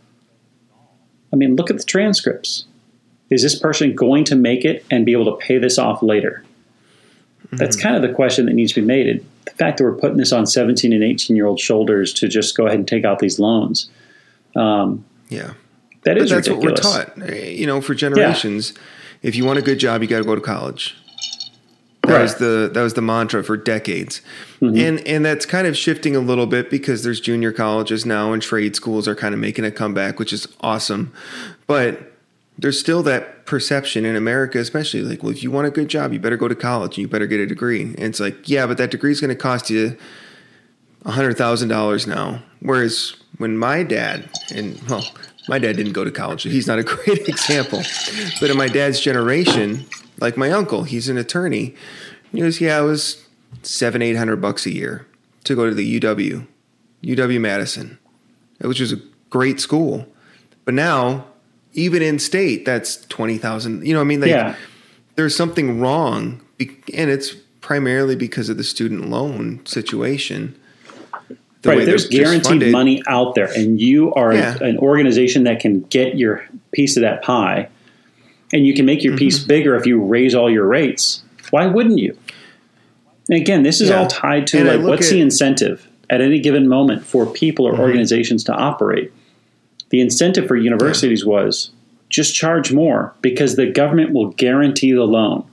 I mean look at the transcripts. Is this person going to make it and be able to pay this off later? That's mm-hmm. kind of the question that needs to be made. The fact that we're putting this on 17 and 18 year old shoulders to just go ahead and take out these loans, um, yeah. that But is that's ridiculous. what we're taught. Eh, You know, for generations, if you want a good job, you got to go to college. That Right. was the that was the mantra for decades, and and that's kind of shifting a little bit because there's junior colleges now and trade schools are kind of making a comeback, which is awesome. But there's still that perception in America, especially like, well, if you want a good job, you better go to college and you better get a degree. And it's like, yeah, but that degree is going to cost you hundred thousand dollars now. Whereas when my dad and well, my dad didn't go to college, so he's not a great example. But in my dad's generation, like my uncle, he's an attorney. He goes, yeah, it was seven, eight hundred bucks a year to go to the UW, UW Madison, which is a great school. But now, even in state, that's twenty thousand. You know, what I mean, like yeah. there's something wrong, and it's primarily because of the student loan situation. The Right. There's guaranteed funded. money out there, and you are Yeah. an organization that can get your piece of that pie, and you can make your Mm-hmm. piece bigger if you raise all your rates. Why wouldn't you? And again, this is Yeah. all tied to And like what's at- the incentive at any given moment for people Mm-hmm. or organizations to operate. The incentive for universities was just charge more because the government will guarantee the loan.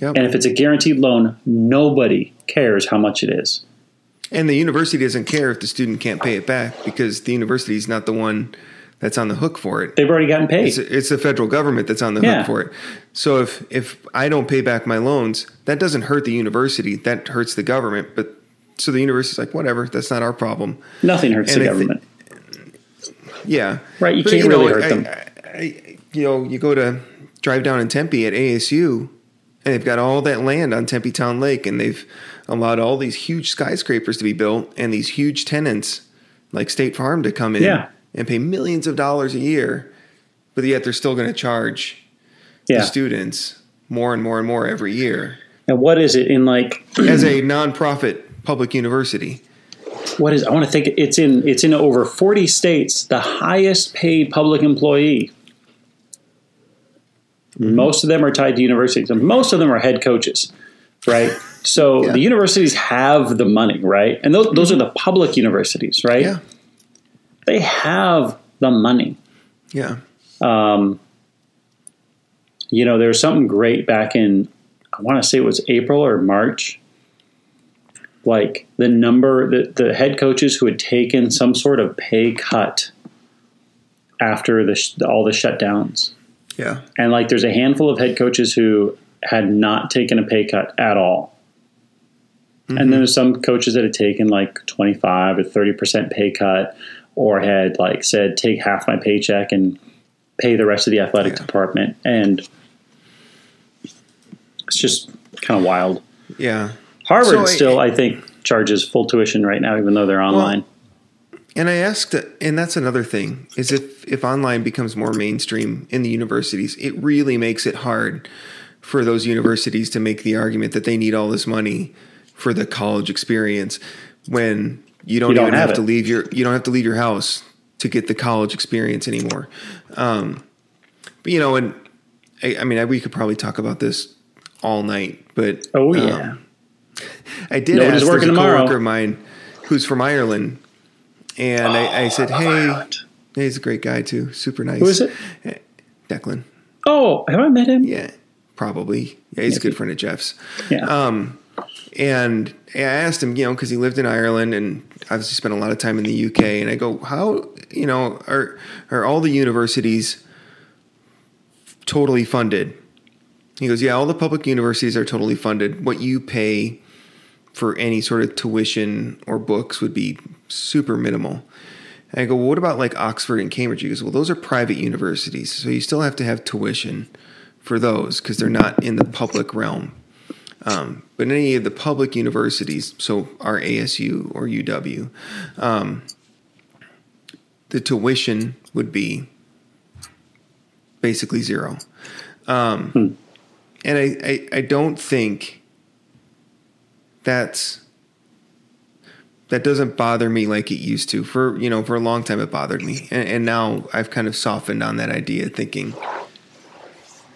Yep. And if it's a guaranteed loan, nobody cares how much it is. And the university doesn't care if the student can't pay it back because the university is not the one that's on the hook for it. They've already gotten paid. It's, it's the federal government that's on the Yeah. hook for it. So if if I don't pay back my loans, that doesn't hurt the university. That hurts the government. But so the university's like, whatever, that's not our problem. Nothing hurts And the government. Yeah, Right, you But, can't really hurt I, them. I, I, you know, you go to drive down in Tempe at ASU, and they've got all that land on Tempe Town Lake, and they've allowed all these huge skyscrapers to be built, and these huge tenants like State Farm to come in Yeah. and pay millions of dollars a year, but yet they're still going to charge Yeah. the students more and more and more every year And what is it in like? as a nonprofit public university. What is? I want to think. It's in. It's in over forty states. The highest paid public employee. Mm-hmm. Most of them are tied to universities, and most of them are head coaches, right? So Yeah. the universities have the money, right? And those, those are the public universities, right? Yeah, They have the money. yeah, Um, you know, there was something great back in, I want to say it was April or March. Like the number, the, the head coaches who had taken some sort of pay cut after the sh- all the shutdowns. yeah. And like there's a handful of head coaches who had not taken a pay cut at all. And then there's some coaches that had taken like 25 or 30% pay cut or had like said, take half my paycheck and pay the rest of the athletic Yeah. department. And it's just kind of wild. Yeah. Harvard So I- still, I think, charges full tuition right now, even though they're online. and I asked, and that's another thing is if if online becomes more mainstream in the universities, it really makes it hard for those universities to make the argument that they need all this money for the college experience when you don't, You don't even have have, to leave your you don't have to leave your house to get the college experience anymore. Um, but you know, and I, I mean, I, we could probably talk about this all night, but Oh um, yeah. I did Nobody's ask working a tomorrow. coworker of mine who's from Ireland, and I, I said, "Hey, Ireland. hey, he's a great guy too, super nice." Who is it? Declan. Oh, have I met him? Yeah, probably. Yeah, he's a good friend of Jeff's. Yeah. Um, and I asked him, you know, because he lived in Ireland and obviously spent a lot of time in the UK. And I go, how, you know, are are all the universities totally funded? He goes, yeah, all the public universities are totally funded. What you pay for any sort of tuition or books would be super minimal. And I go, well, what about like Oxford and Cambridge? He goes, well, those are private universities, so you still have to have tuition for those because they're not in the public realm. Um, but any of the public universities, so our ASU or UW, um, the tuition would be basically zero. Um, And I, I, I don't think that's that doesn't bother me like it used to. For you know, for a long time it bothered me, and, and now I've kind of softened on that idea, thinking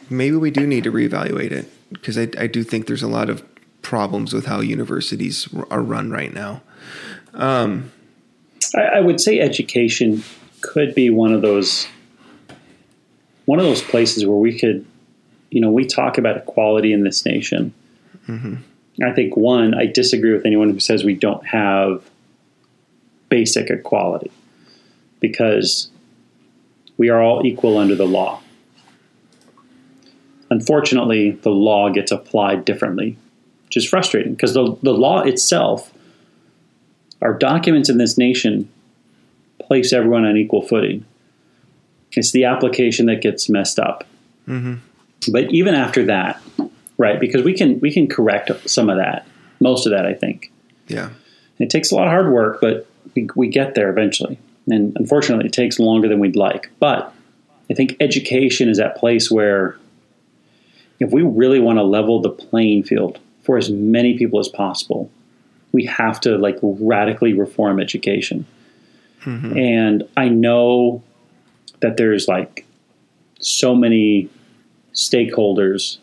maybe we do need to reevaluate it because I, I do think there's a lot of problems with how universities are run right now. Um, I, I would say education could be one of those one of those places where we could, you know, we talk about equality in this nation. Mm-hmm. I think one, I disagree with anyone who says we don't have basic equality because we are all equal under the law. Unfortunately, the law gets applied differently, which is frustrating because the, the law itself, our documents in this nation place everyone on equal footing. It's the application that gets messed up. Mm-hmm. But even after that, right? Because we can we can correct some of that, most of that, I think. Yeah, It takes a lot of hard work, but we, we get there eventually. And unfortunately, it takes longer than we'd like. But I think education is that place where if we really want to level the playing field for as many people as possible, we have to like radically reform education. And I know that there's like so many stakeholders.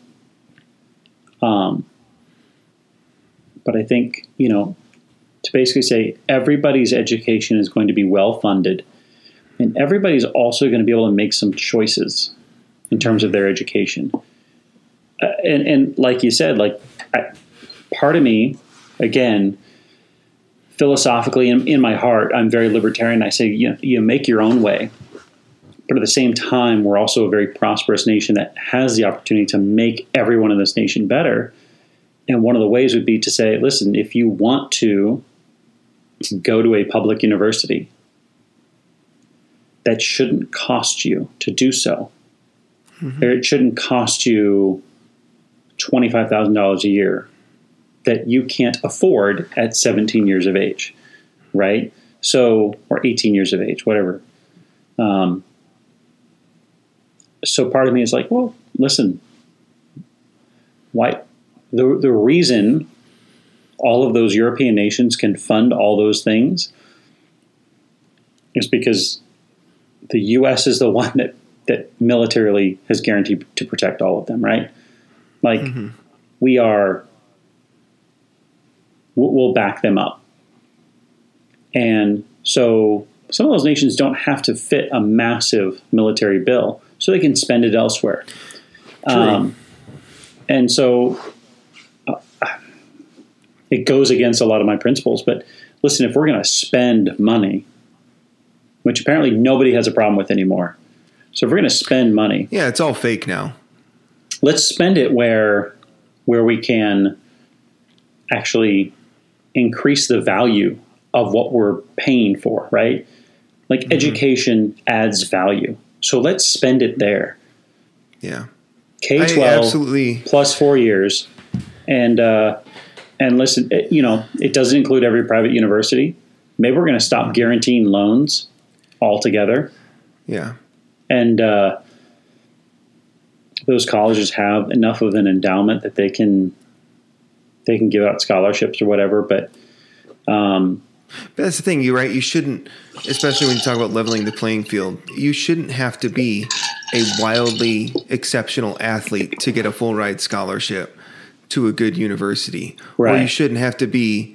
Um, but I think, you know, to basically say everybody's education is going to be well funded and everybody's also going to be able to make some choices in terms of their education. Uh, and, and like you said, like I, part of me, again, philosophically in, in my heart, I'm very libertarian. I say, you, you make your own way. But at the same time, we're also a very prosperous nation that has the opportunity to make everyone in this nation better. And one of the ways would be to say, listen, if you want to go to a public university, that shouldn't cost you to do so. Or it shouldn't cost you $25,000 a year that you can't afford at 17 years of age, right? So, or 18 years of age, whatever. Um, so part of me is like, well, listen, why the the reason all of those European nations can fund all those things is because the U.S. is the one that that militarily has guaranteed to protect all of them, right? Like we are, we'll we'll back them up, and so some of those nations don't have to fit a massive military bill, so they can spend it elsewhere. Um, and so uh, it goes against a lot of my principles. But listen, if we're going to spend money, which apparently nobody has a problem with anymore, so if we're going to spend money, yeah, it's all fake now. Let's spend it where where we can actually increase the value of what we're paying for, right? Like education adds value. So let's spend it there. Yeah, K twelve plus four years, and uh, and listen, it, you know, it doesn't include every private university, maybe we're going to stop guaranteeing loans altogether. Yeah. And uh, those colleges have enough of an endowment that they can they can give out scholarships or whatever. But um, But that's the thing, you right. You shouldn't, especially when you talk about leveling the playing field. You shouldn't have to be a wildly exceptional athlete to get a full ride scholarship to a good university, or you shouldn't have to be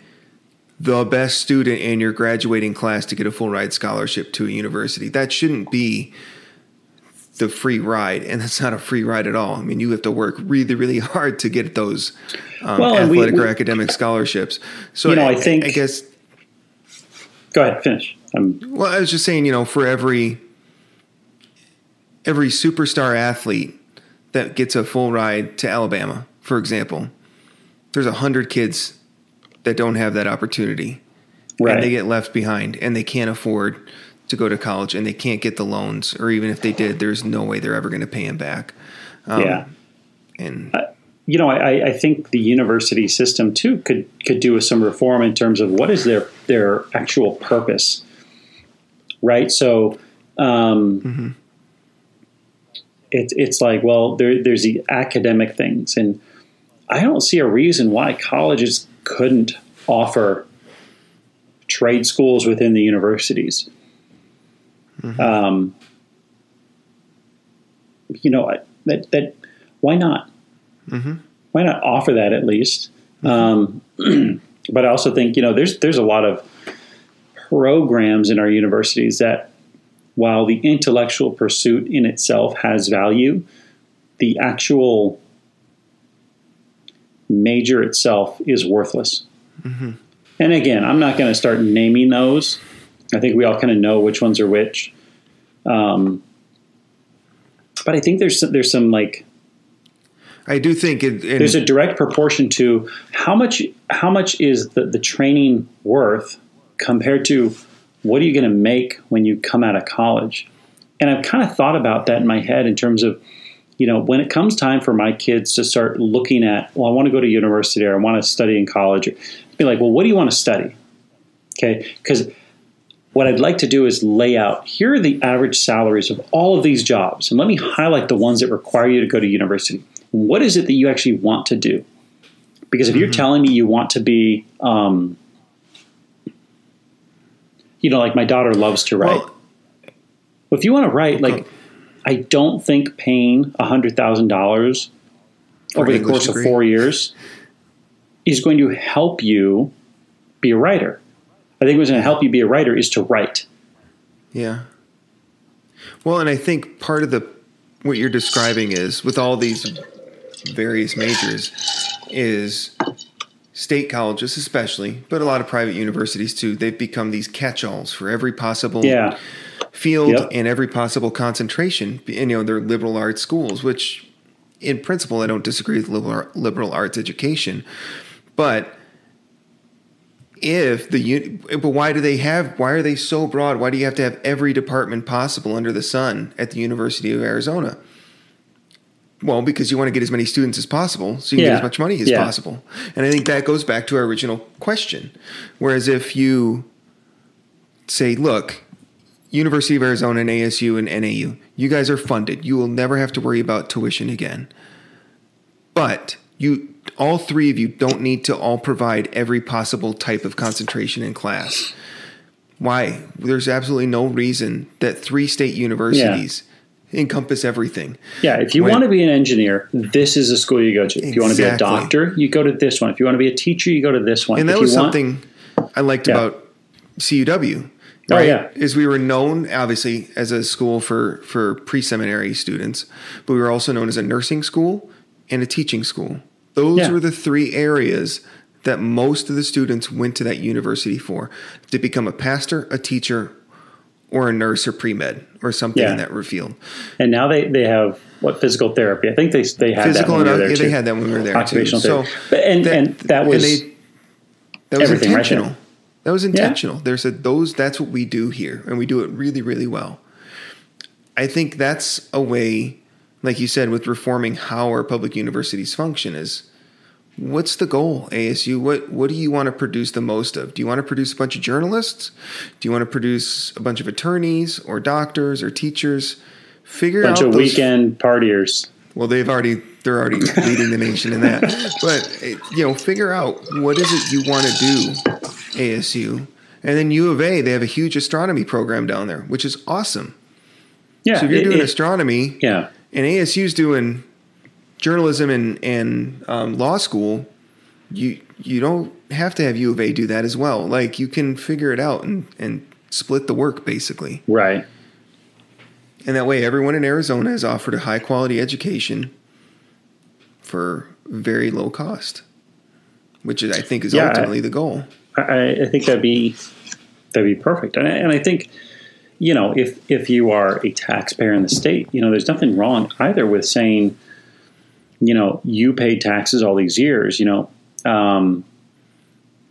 the best student in your graduating class to get a full ride scholarship to a university. That shouldn't be the free ride, and that's not a free ride at all. I mean, you have to work really, really hard to get those um, Well, and we- athletic or we- academic scholarships. So, You know, I think- I guess go ahead, finish. Um, well, I was just saying, you know, for every every superstar athlete that gets a full ride to Alabama, for example, there's a hundred kids that don't have that opportunity, right. and they get left behind, and they can't afford to go to college, and they can't get the loans, or even if they did, there's no way they're ever going to pay them back. Um, yeah. and you know, I, I think the university system too could could do with some reform in terms of what is their their actual purpose, right? So, um, it's it's like well, there, there's the academic things, and I don't see a reason why colleges couldn't offer trade schools within the universities. Um, you know, I- that that why not? why not offer that at least? Um, but I also think you know there's there's a lot of programs in our universities that while the intellectual pursuit in itself has value, the actual major itself is worthless. And again, I'm not going to start naming those. I think we all kind of know which ones are which. Um, but I think there's some, there's some like I do think it, there's a direct proportion to how much how much is the, the training worth compared to what are you going to make when you come out of college and i've kind of thought about that in my head in terms of you know when it comes time for my kids to start looking at well i want to go to university or i want to study in college be like well what do you want to study okay because what I'd like to do is lay out here are the average salaries of all of these jobs, and let me highlight the ones that require you to go to university. What is it that you actually want to do? Because if you're telling me you want to be, um, you know, like my daughter loves to write. well, if you want to write, like, I don't think paying hundred thousand dollars over an the course degree. of four years is going to help you be a writer. I think what's going to help you be a writer is to write. Yeah. Well, and I think part of the what you're describing is with all these various majors is state colleges especially, but a lot of private universities too. They've become these catch-alls for every possible Yeah. field Yep. and every possible concentration. And you know, they're liberal arts schools, which in principle I don't disagree with liberal liberal arts education, but if the but why do they have why are they so broad? Why do you have to have every department possible under the sun at the university of arizona? Well because you want to get as many students as possible so you can Yeah. get as much money as Yeah. possible. And i think that goes back to our original question. Whereas if you say look university of arizona and asu and nau you guys are funded. You will never have to worry about tuition again. But you all three of you don't need to all provide every possible type of concentration in class. Why? There's absolutely no reason that three state universities encompass everything. Yeah, if you When- want to be an engineer, this is the school you go to. If you want to be a doctor, you go to this one. If you want to be a teacher, you go to this one. And if that you was want, something I liked Yeah. about CUW. Oh, yeah. Is we were known obviously as a school for for pre-seminary students, but we were also known as a nursing school and a teaching school. Those Yeah. were the three areas that most of the students went to that university for to become a pastor, a teacher, or a nurse or pre-med or something Yeah. in that field. and now they, they have what physical therapy. I think they they had Physical that when and we were there yeah, too. they had that when we were there occupational too. therapy. but and and that was they- that was everything right intentional. that was intentional. There's a those that's what we do here, and we do it really, really well. I think that's a way, like you said, with reforming how our public universities function is what's the goal, ASU? What what do you want to produce the most of? Do you want to produce a bunch of journalists? Do you want to produce a bunch of attorneys or doctors or teachers? Figure Bunch out of those weekend partiers. well, they've already they're already leading the nation in that. But you know, figure out what is it you want to do, ASU, and then U of A. They have a huge astronomy program down there, which is awesome. Yeah. So if you're it- doing it- astronomy, yeah. And ASU's doing journalism and and um, law school, you you don't have to have U of A do that as well. Like you can figure it out and and split the work basically. Right. And that way, everyone in Arizona is offered a high quality education for very low cost, which I think is Yeah, I- ultimately the goal. I, I think that'd be that'd be perfect, and I, and I think you know if if you are a taxpayer in the state, you know, there's nothing wrong either with saying, you know, you paid taxes all these years, you know, um,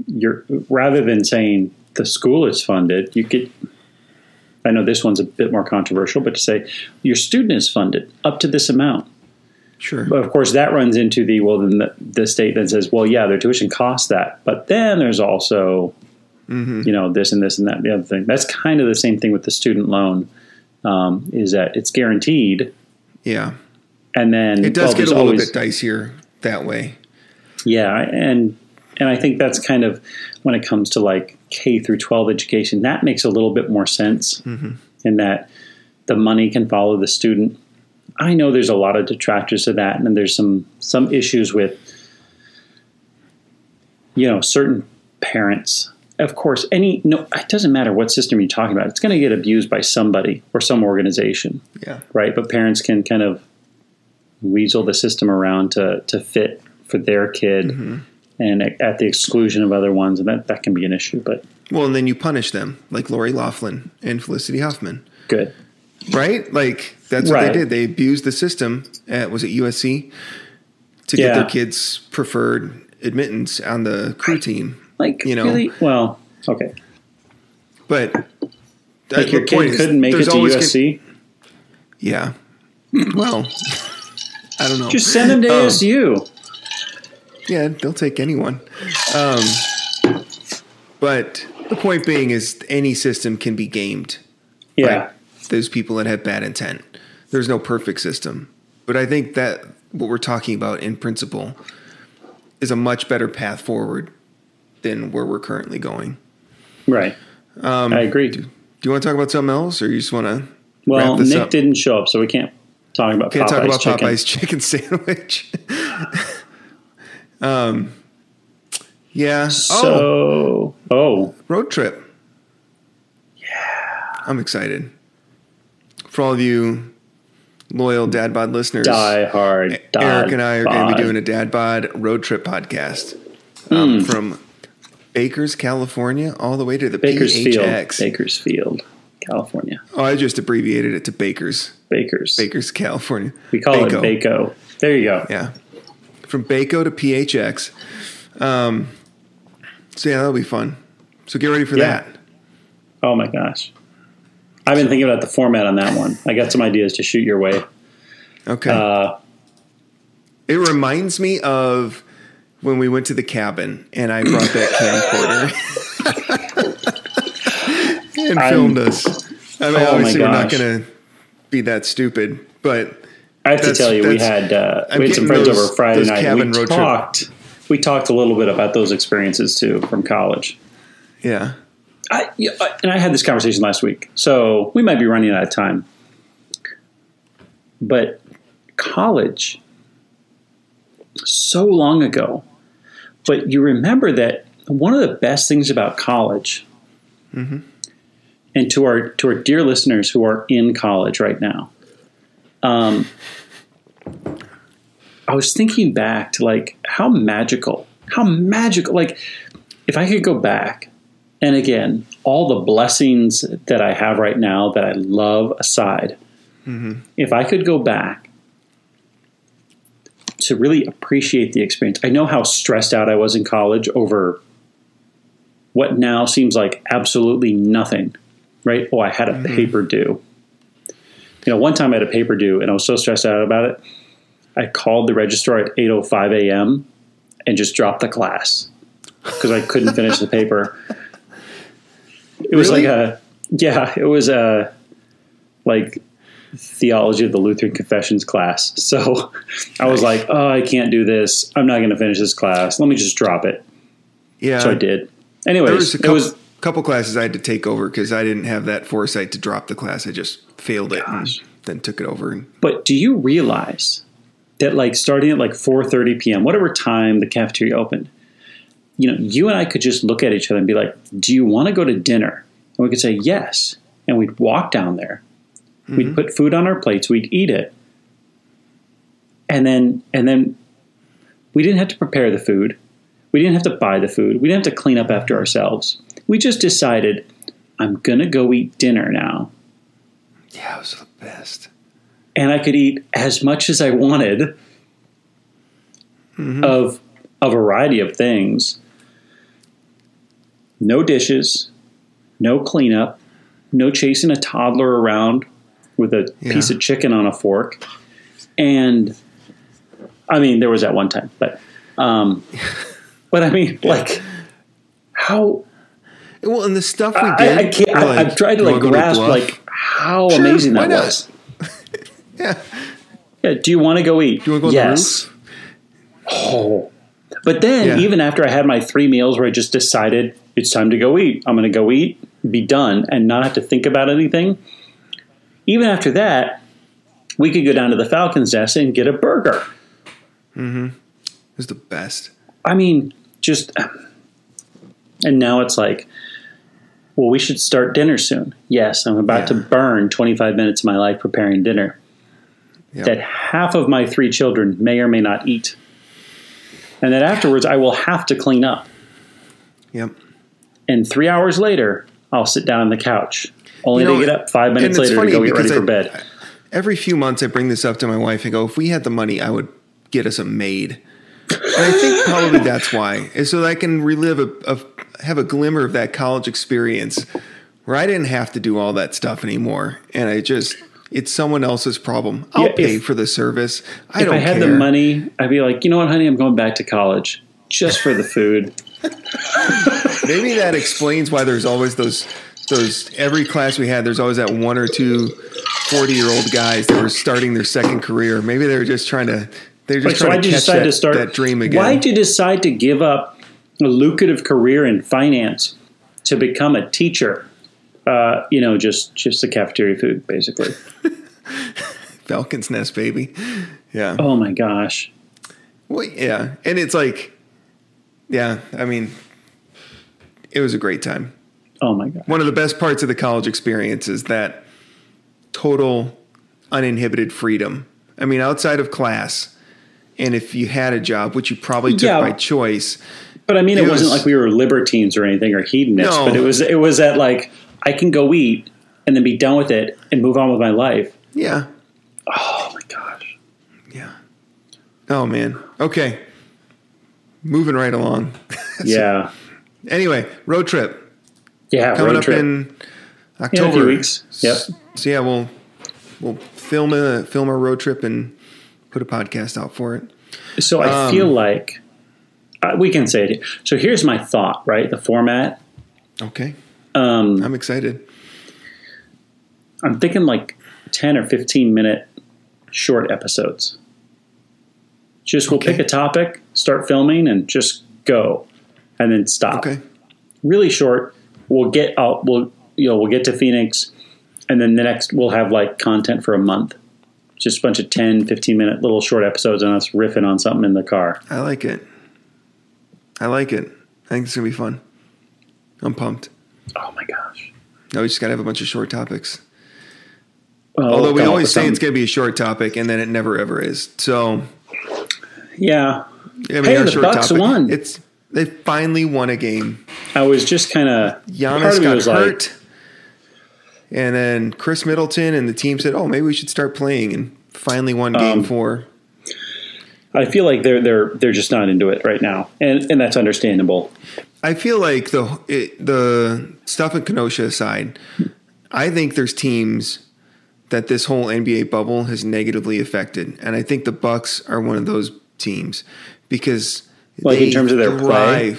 you're rather than saying the school is funded, you could. I know this one's a bit more controversial, but to say your student is funded up to this amount. Sure. But of course, that runs into the well. Then the, the state then says, "Well, yeah, their tuition costs that, but then there's also, you know, this and this and that and the other thing." That's kind of the same thing with the student loan. Um, is that it's guaranteed, yeah. and then It does well, get a little always- bit dicier that way. yeah, and and I think that's kind of when it comes to like K through 12 education, that makes a little bit more sense in that the money can follow the student. I know there's a lot of detractors to that, and there's some some issues with you know certain parents. Of course, any no, it doesn't matter what system you're talking about. It's going to get abused by somebody or some organization Yeah. right? But parents can kind of weasel the system around to to fit for their kid, mm-hmm. and at, the exclusion of other ones, and that that can be an issue. But Well, and then you punish them, like Lori Loughlin and Felicity Huffman, good, right? Like that's what Right. they did. They abused the system at was it USC to get their kids preferred admittance on the crew team. Like You know. really well, okay. But Like your kid is, couldn't make it to always gonna- USC. yeah. Well, I don't know. Just send him to Oh. ASU. Yeah, they'll take anyone. Um, but the point being is, any system can be gamed. Yeah, by those people that have bad intent. There's no perfect system, but I think that what we're talking about in principle is a much better path forward than where we're currently going. right. Um, I agree. Do you want to talk about something else, or you just want to well, Nick up? didn't show up, so we can't talk about Can't Popeye's talk about chicken. Popeye's chicken sandwich. um, yeah. oh, So, oh, road trip. Yeah, I'm excited. For all of you loyal Dad Bod listeners, die hard. Die Eric and I are going to be doing a Dad Bod road trip podcast um, Hmm. from Bakers, California, all the way to the Bakersfield, PHX. Bakersfield, California. Oh, I just abbreviated it to Bakers, Bakers. Bakers, California. We call Baco. it Baco. There you go. Yeah, from Baco to PHX. Um, so yeah, that'll be fun. So get ready for Yeah. that. Oh my gosh. I've been thinking about the format on that one. I got some ideas to shoot your way. Okay. Uh, it reminds me of when we went to the cabin and I brought that camcorder and I'm- filmed us. I mean, Oh obviously, we're not going to be that stupid, but I have to tell you, we had uh, we had some friends those- over Friday night. We road trip- talked. We talked a little bit about those experiences too from college. yeah. Yeah, I- and I had this conversation last week, so we might be running out of time. But college, so long ago. But you remember that one of the best things about college, and to our to our dear listeners who are in college right now, um, I was thinking back to like how magical, how magical. Like if I could go back and again, all the blessings that I have right now that I love aside, if I could go back to really appreciate the experience, I know how stressed out I was in college over what now seems like absolutely nothing, right? Oh, I had a mm-hmm. paper due. You know, one time I had a paper due and I was so stressed out about it. I called the registrar at 8:05 a.m. and just dropped the class because I couldn't finish the paper. It was Really? like a yeah, it was a like theology of the Lutheran Confessions class. So I was like, oh, I can't do this. I'm not going to finish this class. Let me just drop it. Yeah. So I did. Anyway, there was Anyways, a couple, was couple classes I had to take over because I didn't have that foresight to drop the class. I just failed it Gosh. and then took it over. And, But do you realize that like starting at like 4:30 p.m., whatever time the cafeteria opened, you know, you and I could just look at each other and be like, "Do you want to go to dinner?" And we could say yes, and we'd walk down there. We'd mm-hmm. put food on our plates, we'd eat it. And then and then we didn't have to prepare the food. We didn't have to buy the food. We didn't have to clean up after ourselves. We just decided, I'm going to go eat dinner now yeah, it was the best. and I could eat as much as I wanted mm-hmm. of a variety of things. No dishes, no cleanup, no chasing a toddler around with a Yeah. piece of chicken on a fork. And I mean, there was that one time, but um, but I mean, like how Well, and the stuff we did. I, I can't. Like, I, have tried to like grasp like how Sure, amazing that was. yeah. Yeah, do you want to go eat? Do you wanna go on the yes. Oh. But then, Yeah. even after I had my three meals where I just decided it's time to go eat, I'm going to go eat, be done, and not have to think about anything, even after that, we could go down to the Falcon's Nest and get a burger. Mm-hmm. It was the best. I mean, just. And now it's like, well, we should start dinner soon. Yes, I'm about to burn 25 minutes of my life preparing dinner Yep. that half of my three children may or may not eat. And that afterwards, I will have to clean up. Yep. And three hours later, I'll sit down on the couch, only You know, to get up five minutes later to go get ready because for bed. Every few months, I bring this up to my wife and go, if we had the money, I would get us a maid. And I think probably that's why, is so that I can relive a, a have a glimmer of that college experience where I didn't have to do all that stuff anymore, and I just it's someone else's problem. I'll Yeah, pay if- for the service. I If don't I had care. the money, I'd be like, you know what, honey, I'm going back to college just for the food. Maybe that explains why there's always those those every class we had. There's always that one or two 40 year old guys that were starting their second career. Maybe they were just trying to they're just trying why'd to you catch decide that, to start that dream again. Why'd you decide to give up a lucrative career in finance to become a teacher? Uh, you know, just just the cafeteria food, basically. Falcon's Nest, baby. Yeah. Oh my gosh. Well, yeah. And it's like, yeah, I mean, it was a great time. Oh my god. One of the best parts of the college experience is that total uninhibited freedom. I mean, outside of class, and if you had a job, which you probably took Yeah. by choice, But I mean, it, It wasn't was- like we were libertines or anything or hedonists. No. But it was it was that like I can go eat and then be done with it and move on with my life. yeah, Oh my gosh. yeah. Oh man. Okay. Moving right along. Yeah. Anyway, road trip Yeah. coming up trip. in October. a few weeks. Yep. So yeah, we'll we'll film a film a road trip and put a podcast out for it. So I Um, feel like uh, we can say it. So here's my thought. Right, the format. Okay, Um, I'm excited. I'm thinking like 10 or 15 minute short episodes. Just we'll Okay. pick a topic, start filming, and just go, and then stop. Okay, Really short. We'll get out. We'll you know we'll get to Phoenix, and then the next we'll have like content for a month. Just a bunch of 10, 15 minute little short episodes, and us riffing on something in the car. I like it. I like it. I think it's gonna be fun. I'm pumped. Oh my gosh! No, we just gotta have a bunch of short topics. Well, Although we always say it's gonna be a short topic, and then it never ever is. So yeah. I mean, Hey, the short Bucks topic. won. It's they finally won a game. I was just kind of Giannis got was like, hurt, and then Khris Middleton and the team said, "Oh, maybe we should start playing." And finally won Game Um, Four. I feel like they're they're they're just not into it right now, and and that's understandable. I feel like the it, the stuff in Kenosha aside, I think there's teams that this whole NBA bubble has negatively affected, and I think the Bucks are one of those teams because Like in terms of their play?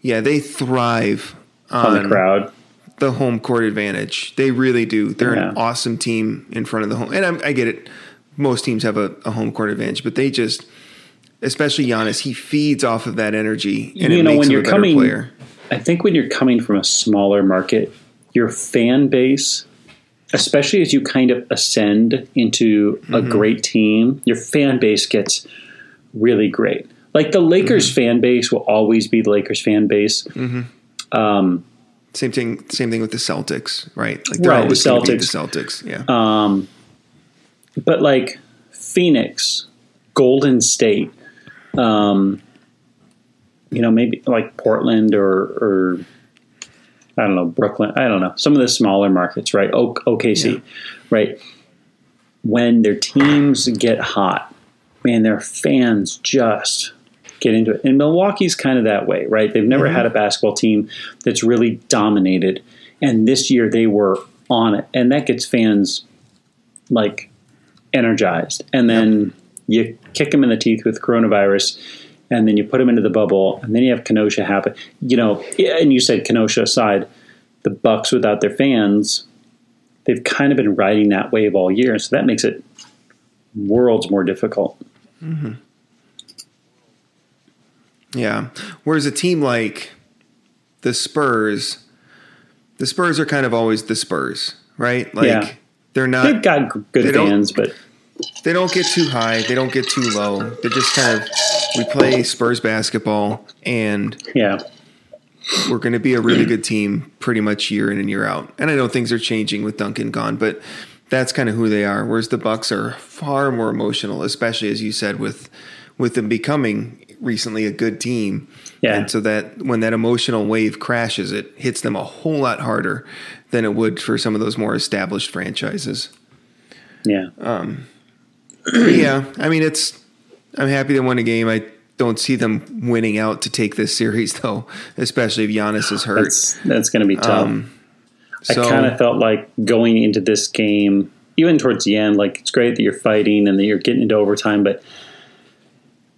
Yeah, they thrive on, on the crowd. the home court advantage. They really do. They're an awesome team in front of the home. And I'm, I get it. Most teams have a, a home court advantage, but they just, especially Giannis, he feeds off of that energy, and You it know, makes when you're coming- player. I think when you're coming from a smaller market, your fan base, especially as you kind of ascend into a Mm-hmm. great team, your fan base gets really great. Like the Lakers Mm-hmm. fan base will always be the Lakers fan base. Um, Same thing. Same thing with the Celtics, right? Like Right, the always going to be the Celtics. Celtics. Yeah. um, but like Phoenix, Golden State, um, you know, maybe like Portland or, or I don't know, Brooklyn. I don't know. Some of the smaller markets, right? O- OKC, Yeah. right? When their teams get hot, man, their fans just get into it. And Milwaukee's kind of that way, right? They've never mm-hmm. had a basketball team that's really dominated. And this year they were on it. And that gets fans like energized. And then you kick them in the teeth with coronavirus. And then you put them into the bubble, and then you have Kenosha happen. You know, and you said Kenosha aside, the Bucks without their fans, they've kind of been riding that wave all year, so that makes it worlds more difficult. Mm-hmm. Yeah. Whereas a team like the Spurs, the Spurs are kind of always the Spurs, right? Like Yeah. they're not They've got good they fans, but they don't get too high, they don't get too low. They're just kind of we play Spurs basketball and yeah, we're going to be a really good team pretty much year in and year out. And I know things are changing with Duncan gone, but that's kind of who they are. Whereas the Bucks are far more emotional, especially as you said with with them becoming recently a good team. Yeah. And so that when that emotional wave crashes, it hits them a whole lot harder than it would for some of those more established franchises. yeah, But yeah, I mean it's I'm happy they won a game. I don't see them winning out to take this series though, especially if Giannis is hurt. that's that's going to be tough. Um, I kind of felt like going into this game, even towards the end, like it's great that you're fighting and that you're getting into overtime, but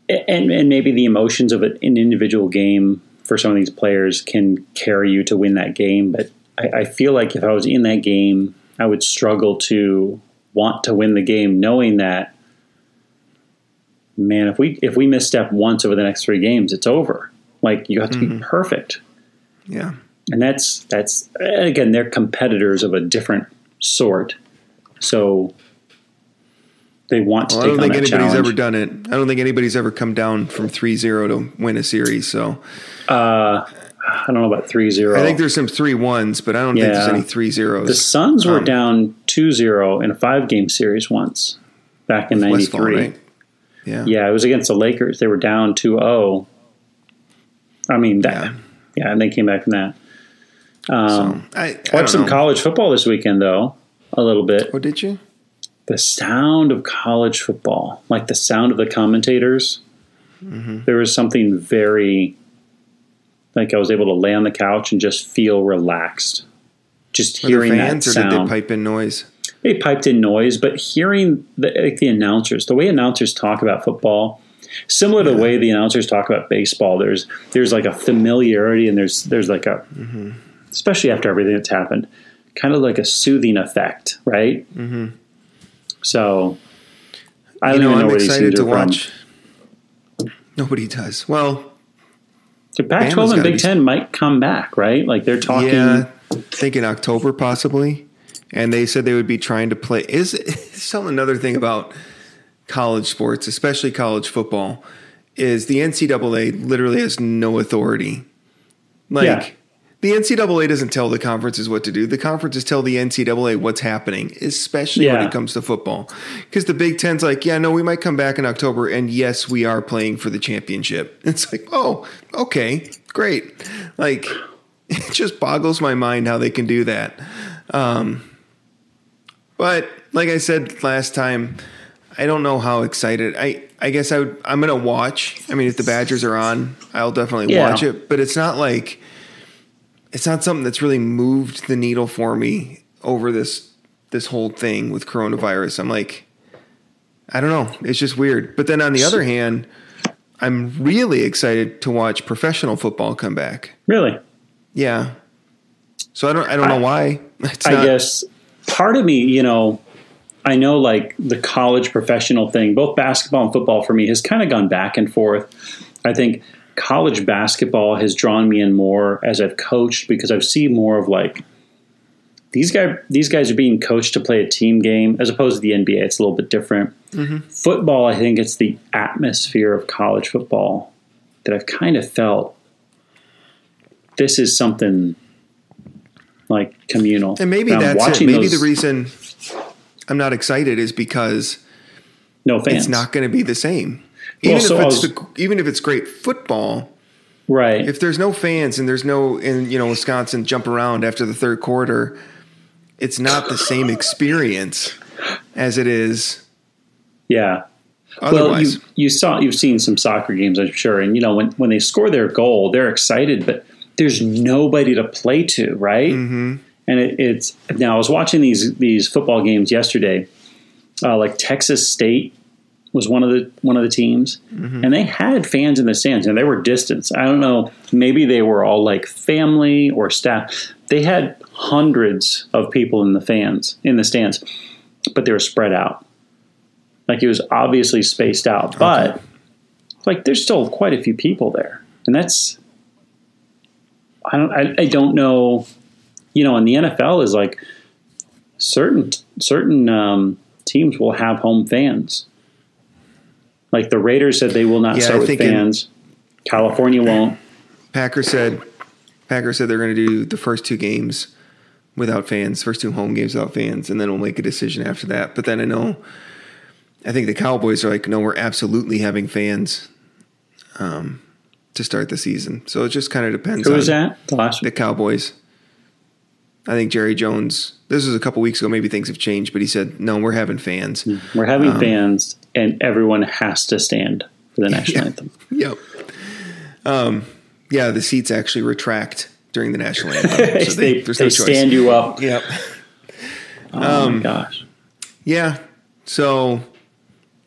and and maybe the emotions of an individual game for some of these players can carry you to win that game. But I, I feel like if I was in that game, I would struggle to want to win the game, knowing that man, if we if we misstep once over the next three games, it's over. Like you have to be mm-hmm. perfect Yeah. and that's that's again they're competitors of a different sort so they want to Well, I don't on think anybody's challenge. ever done it. I don't think anybody's ever come down from 3-0 to win a series. So uh, I don't know about 3-0. I think there's some three ones, but I don't think there's any three zeros. the Suns were um, down 2-0 in a five-game series once back in 93. right? Yeah. Yeah, it was against the Lakers. They were down 2-0. I mean, that, Yeah. yeah. and they came back from that. So, Um, I, I watched some know. college football this weekend, though, a little bit. Oh, did you? The sound of college football, like the sound of the commentators, Mm-hmm. there was something very like I was able to lay on the couch and just feel relaxed. Just Were hearing fans that or did they sound. pipe in noise? They piped in noise, but hearing the, like the announcers, the way announcers talk about football, similar to the way the announcers talk about baseball, there's there's like a familiarity and there's there's like a Mm-hmm. especially after everything that's happened, kind of like a soothing effect, right? Mm-hmm. So I don't you know, know I'm excited to are from. watch. Nobody does. Well, The Pac-12 and Big Ten might come back, right? Like they're talking. yeah, thinking October possibly. And they said they would be trying to play. Is some another thing about college sports, especially college football, is the NCAA literally has no authority. Like. The NCAA doesn't tell the conferences what to do. The conferences tell the NCAA what's happening, especially when it comes to football. Because the Big Ten's like, yeah, no, we might come back in October, and yes, we are playing for the championship. It's like, oh, okay, great. Like, it just boggles my mind how they can do that. Um, but like I said last time, I don't know how excited. I I guess I would. I'm gonna watch. I mean, if the Badgers are on, I'll definitely Yeah. watch it. But it's not like it's not something that's really moved the needle for me over this this whole thing with coronavirus. I'm like, I don't know. It's just weird. But then on the other hand, I'm really excited to watch professional football come back. Really? Yeah. So I don't I don't know why. It's I not- guess part of me, you know, I know like the college professional thing, both basketball and football for me has kind of gone back and forth. I think college basketball has drawn me in more as I've coached because I've seen more of like these guys these guys are being coached to play a team game as opposed to the NBA. It's a little bit different. Mm-hmm. Football, I think it's the atmosphere of college football that I've kind of felt this is something like communal. And maybe I'm that's it. Maybe those- the reason I'm not excited is because no fans. it's not going to be the same. Well, Even so if it's was- the, even if it's great football, right. if there's no fans and there's no in you know Wisconsin jump around after the third quarter, it's not the same experience as it is yeah. otherwise. Well, you you saw you've seen some soccer games, I'm sure, and you know when when they score their goal, they're excited, but there's nobody to play to, right? Mm-hmm. And it, it's now I was watching these these football games yesterday, uh, like Texas State was one of the one of the teams, and they had fans in the stands, and they were distanced. I don't know, maybe they were all like family or staff. They had hundreds of people in the fans in the stands, but they were spread out. Like it was obviously spaced out, but like there's still quite a few people there, and that's I don't I, I don't know, you know, and the NFL is like certain certain um, teams will have home fans. Like the Raiders said, they will not Yeah, start I with fans. California won't. Packer said Packer said they're going to do the first two games without fans, first two home games without fans, and then we'll make a decision after that. But then I know, I think the Cowboys are like, no, we're absolutely having fans um, to start the season. So it just kind of depends. Who was that? The last The Cowboys. I think Jerry Jones. This was a couple weeks ago. Maybe things have changed, but he said, "No, we're having fans." We're having Um, fans, and everyone has to stand for the national Yeah. anthem. Yep. Um, yeah, the seats actually retract during the national anthem. So they they no choice. stand you up. Yep. Oh Um, my gosh. Yeah. So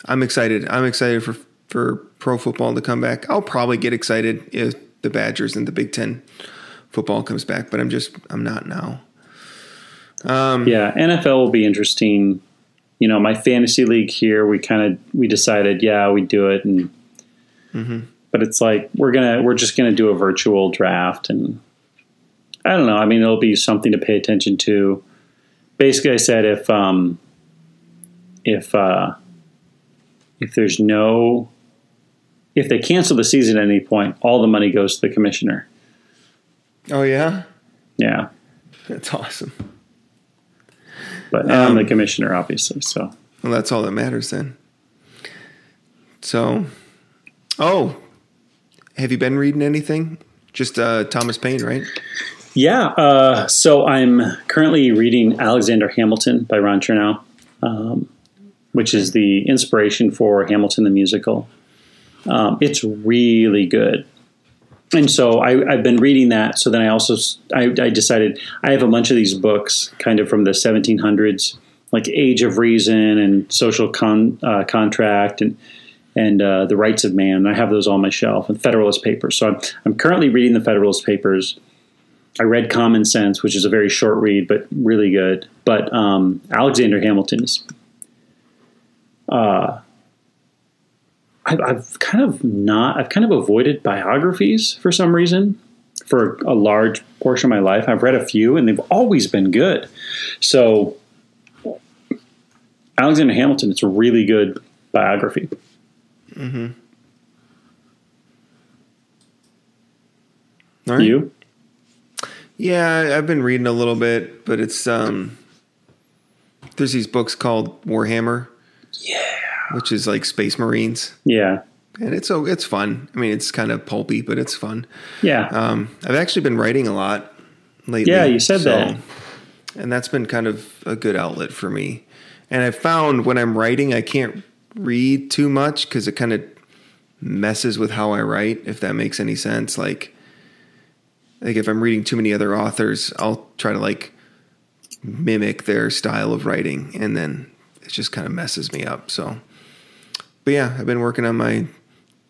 I'm excited. I'm excited for for pro football to come back. I'll probably get excited if the Badgers and the Big Ten football comes back, but I'm just I'm not now. Um, Yeah, NFL will be interesting. You know, my fantasy league here, we kind of we decided, yeah, we do it, and Mm-hmm. but it's like we're gonna we're just gonna do a virtual draft, and I don't know. I mean, it'll be something to pay attention to. Basically, I said if um, if uh, if there's no if they cancel the season at any point, all the money goes to the commissioner. Oh yeah, Yeah, that's awesome. But I'm Um, the commissioner, obviously. So Well, that's all that matters then. So, oh, have you been reading anything? Just uh, Thomas Paine, right? Yeah, uh, so I'm currently reading Alexander Hamilton by Ron Chernow, um, which is the inspiration for Hamilton the musical. Um, it's really good, and so I, I've been reading that. So then I also I decided I have a bunch of these books, kind of from the 1700s, like Age of Reason and Social Con, uh, Contract and and uh, the Rights of Man. I have those on my shelf and Federalist Papers. So I'm, I'm currently reading the Federalist Papers. I read Common Sense, which is a very short read, but really good. But um, Alexander Hamilton's. Uh, I've, I've kind of not. I've kind of avoided biographies for some reason for a large portion of my life. I've read a few, and they've always been good. So, Alexander Hamilton, it's a really good biography. Right. You? Yeah, I've been reading a little bit, but it's um, there's these books called Warhammer. Which is like Space Marines, Yeah. and it's so it's fun. I mean, it's kind of pulpy, but it's fun. Yeah. Um, I've actually been writing a lot lately. Yeah, you said that. and that's been kind of a good outlet for me. And I found when I'm writing, I can't read too much because it kind of messes with how I write. If that makes any sense, like like if I'm reading too many other authors, I'll try to like mimic their style of writing, and then it just kind of messes me up. So, but yeah, I've been working on my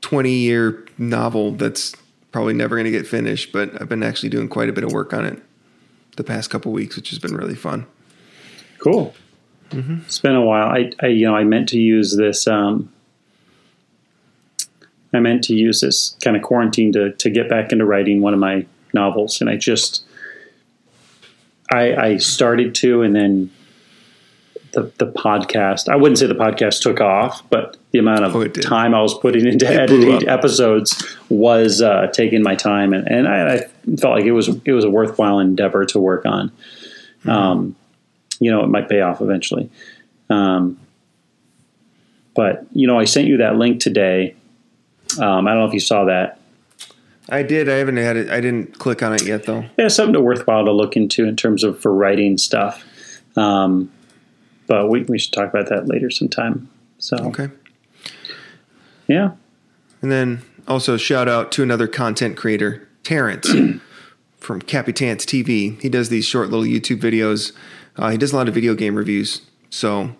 20 year novel that's probably never going to get finished, but I've been actually doing quite a bit of work on it the past couple weeks, which has been really fun. Cool. Mm-hmm. It's been a while. I, I, you know, I meant to use this. Um, I meant to use this kind of quarantine to to get back into writing one of my novels, and I just, I, I started to, and then the the podcast. I wouldn't say the podcast took off, but the amount of Oh, time I was putting into It editing episodes was uh, taking my time, and, and I, I felt like it was it was a worthwhile endeavor to work on. Mm-hmm. Um, you know, it might pay off eventually. Um, but you know, I sent you that link today. Um, I don't know if you saw that. I did. I haven't had it. I didn't click on it yet, though. Yeah, something to worthwhile to look into in terms of for writing stuff. Um, but we, we should talk about that later sometime. So Okay. yeah, And then also shout out to another content creator, Terrence from Capitance TV. He does these short little YouTube videos. Uh, he does a lot of video game reviews. So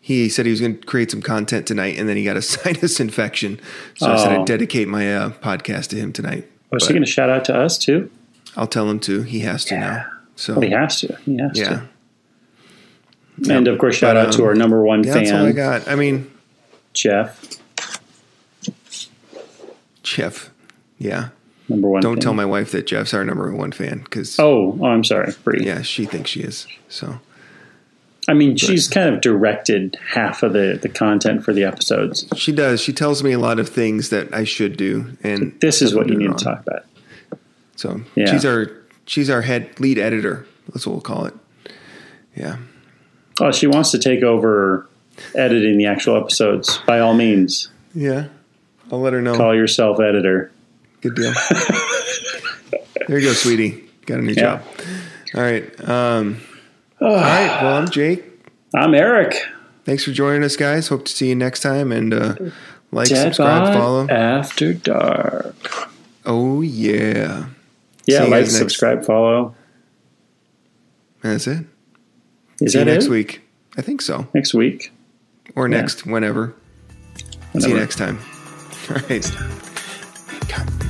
he said he was going to create some content tonight, and then he got a sinus infection. So I said Oh. I'd dedicate my uh, podcast to him tonight. was But he going to shout out to us too? I'll tell him to. He has to now. So Well, he has to. He has yeah, to. And of course, shout But, out to um, our number one yeah, that's all I fan, got. I mean, Jeff. Jeff. Yeah. Number one. Don't fan. tell my wife that Jeff's our number one fan because Oh, oh, I'm sorry, Bree. yeah, she thinks she is. So. I mean, she's kind of directed half of the, the content for the episodes. She does. She tells me a lot of things that I should do, and This is what you need to talk about. So Yeah. she's our she's our head lead editor. That's what we'll call it. Yeah. Oh, she wants to take over editing the actual episodes. By all means, Yeah. I'll let her know. call yourself editor. Good deal. there you go, sweetie. Got a new Yeah. job. All right. Um, all right. Well, I'm Jake. I'm Eric. Thanks for joining us, guys. Hope to see you next time. And uh, like, Dead subscribe, follow. After Dark. Oh yeah. Yeah, like, subscribe, follow. That's it. Is See that you next it? week? I think so. Next week. Or next, yeah. whenever. whenever. See you next time. All right. God.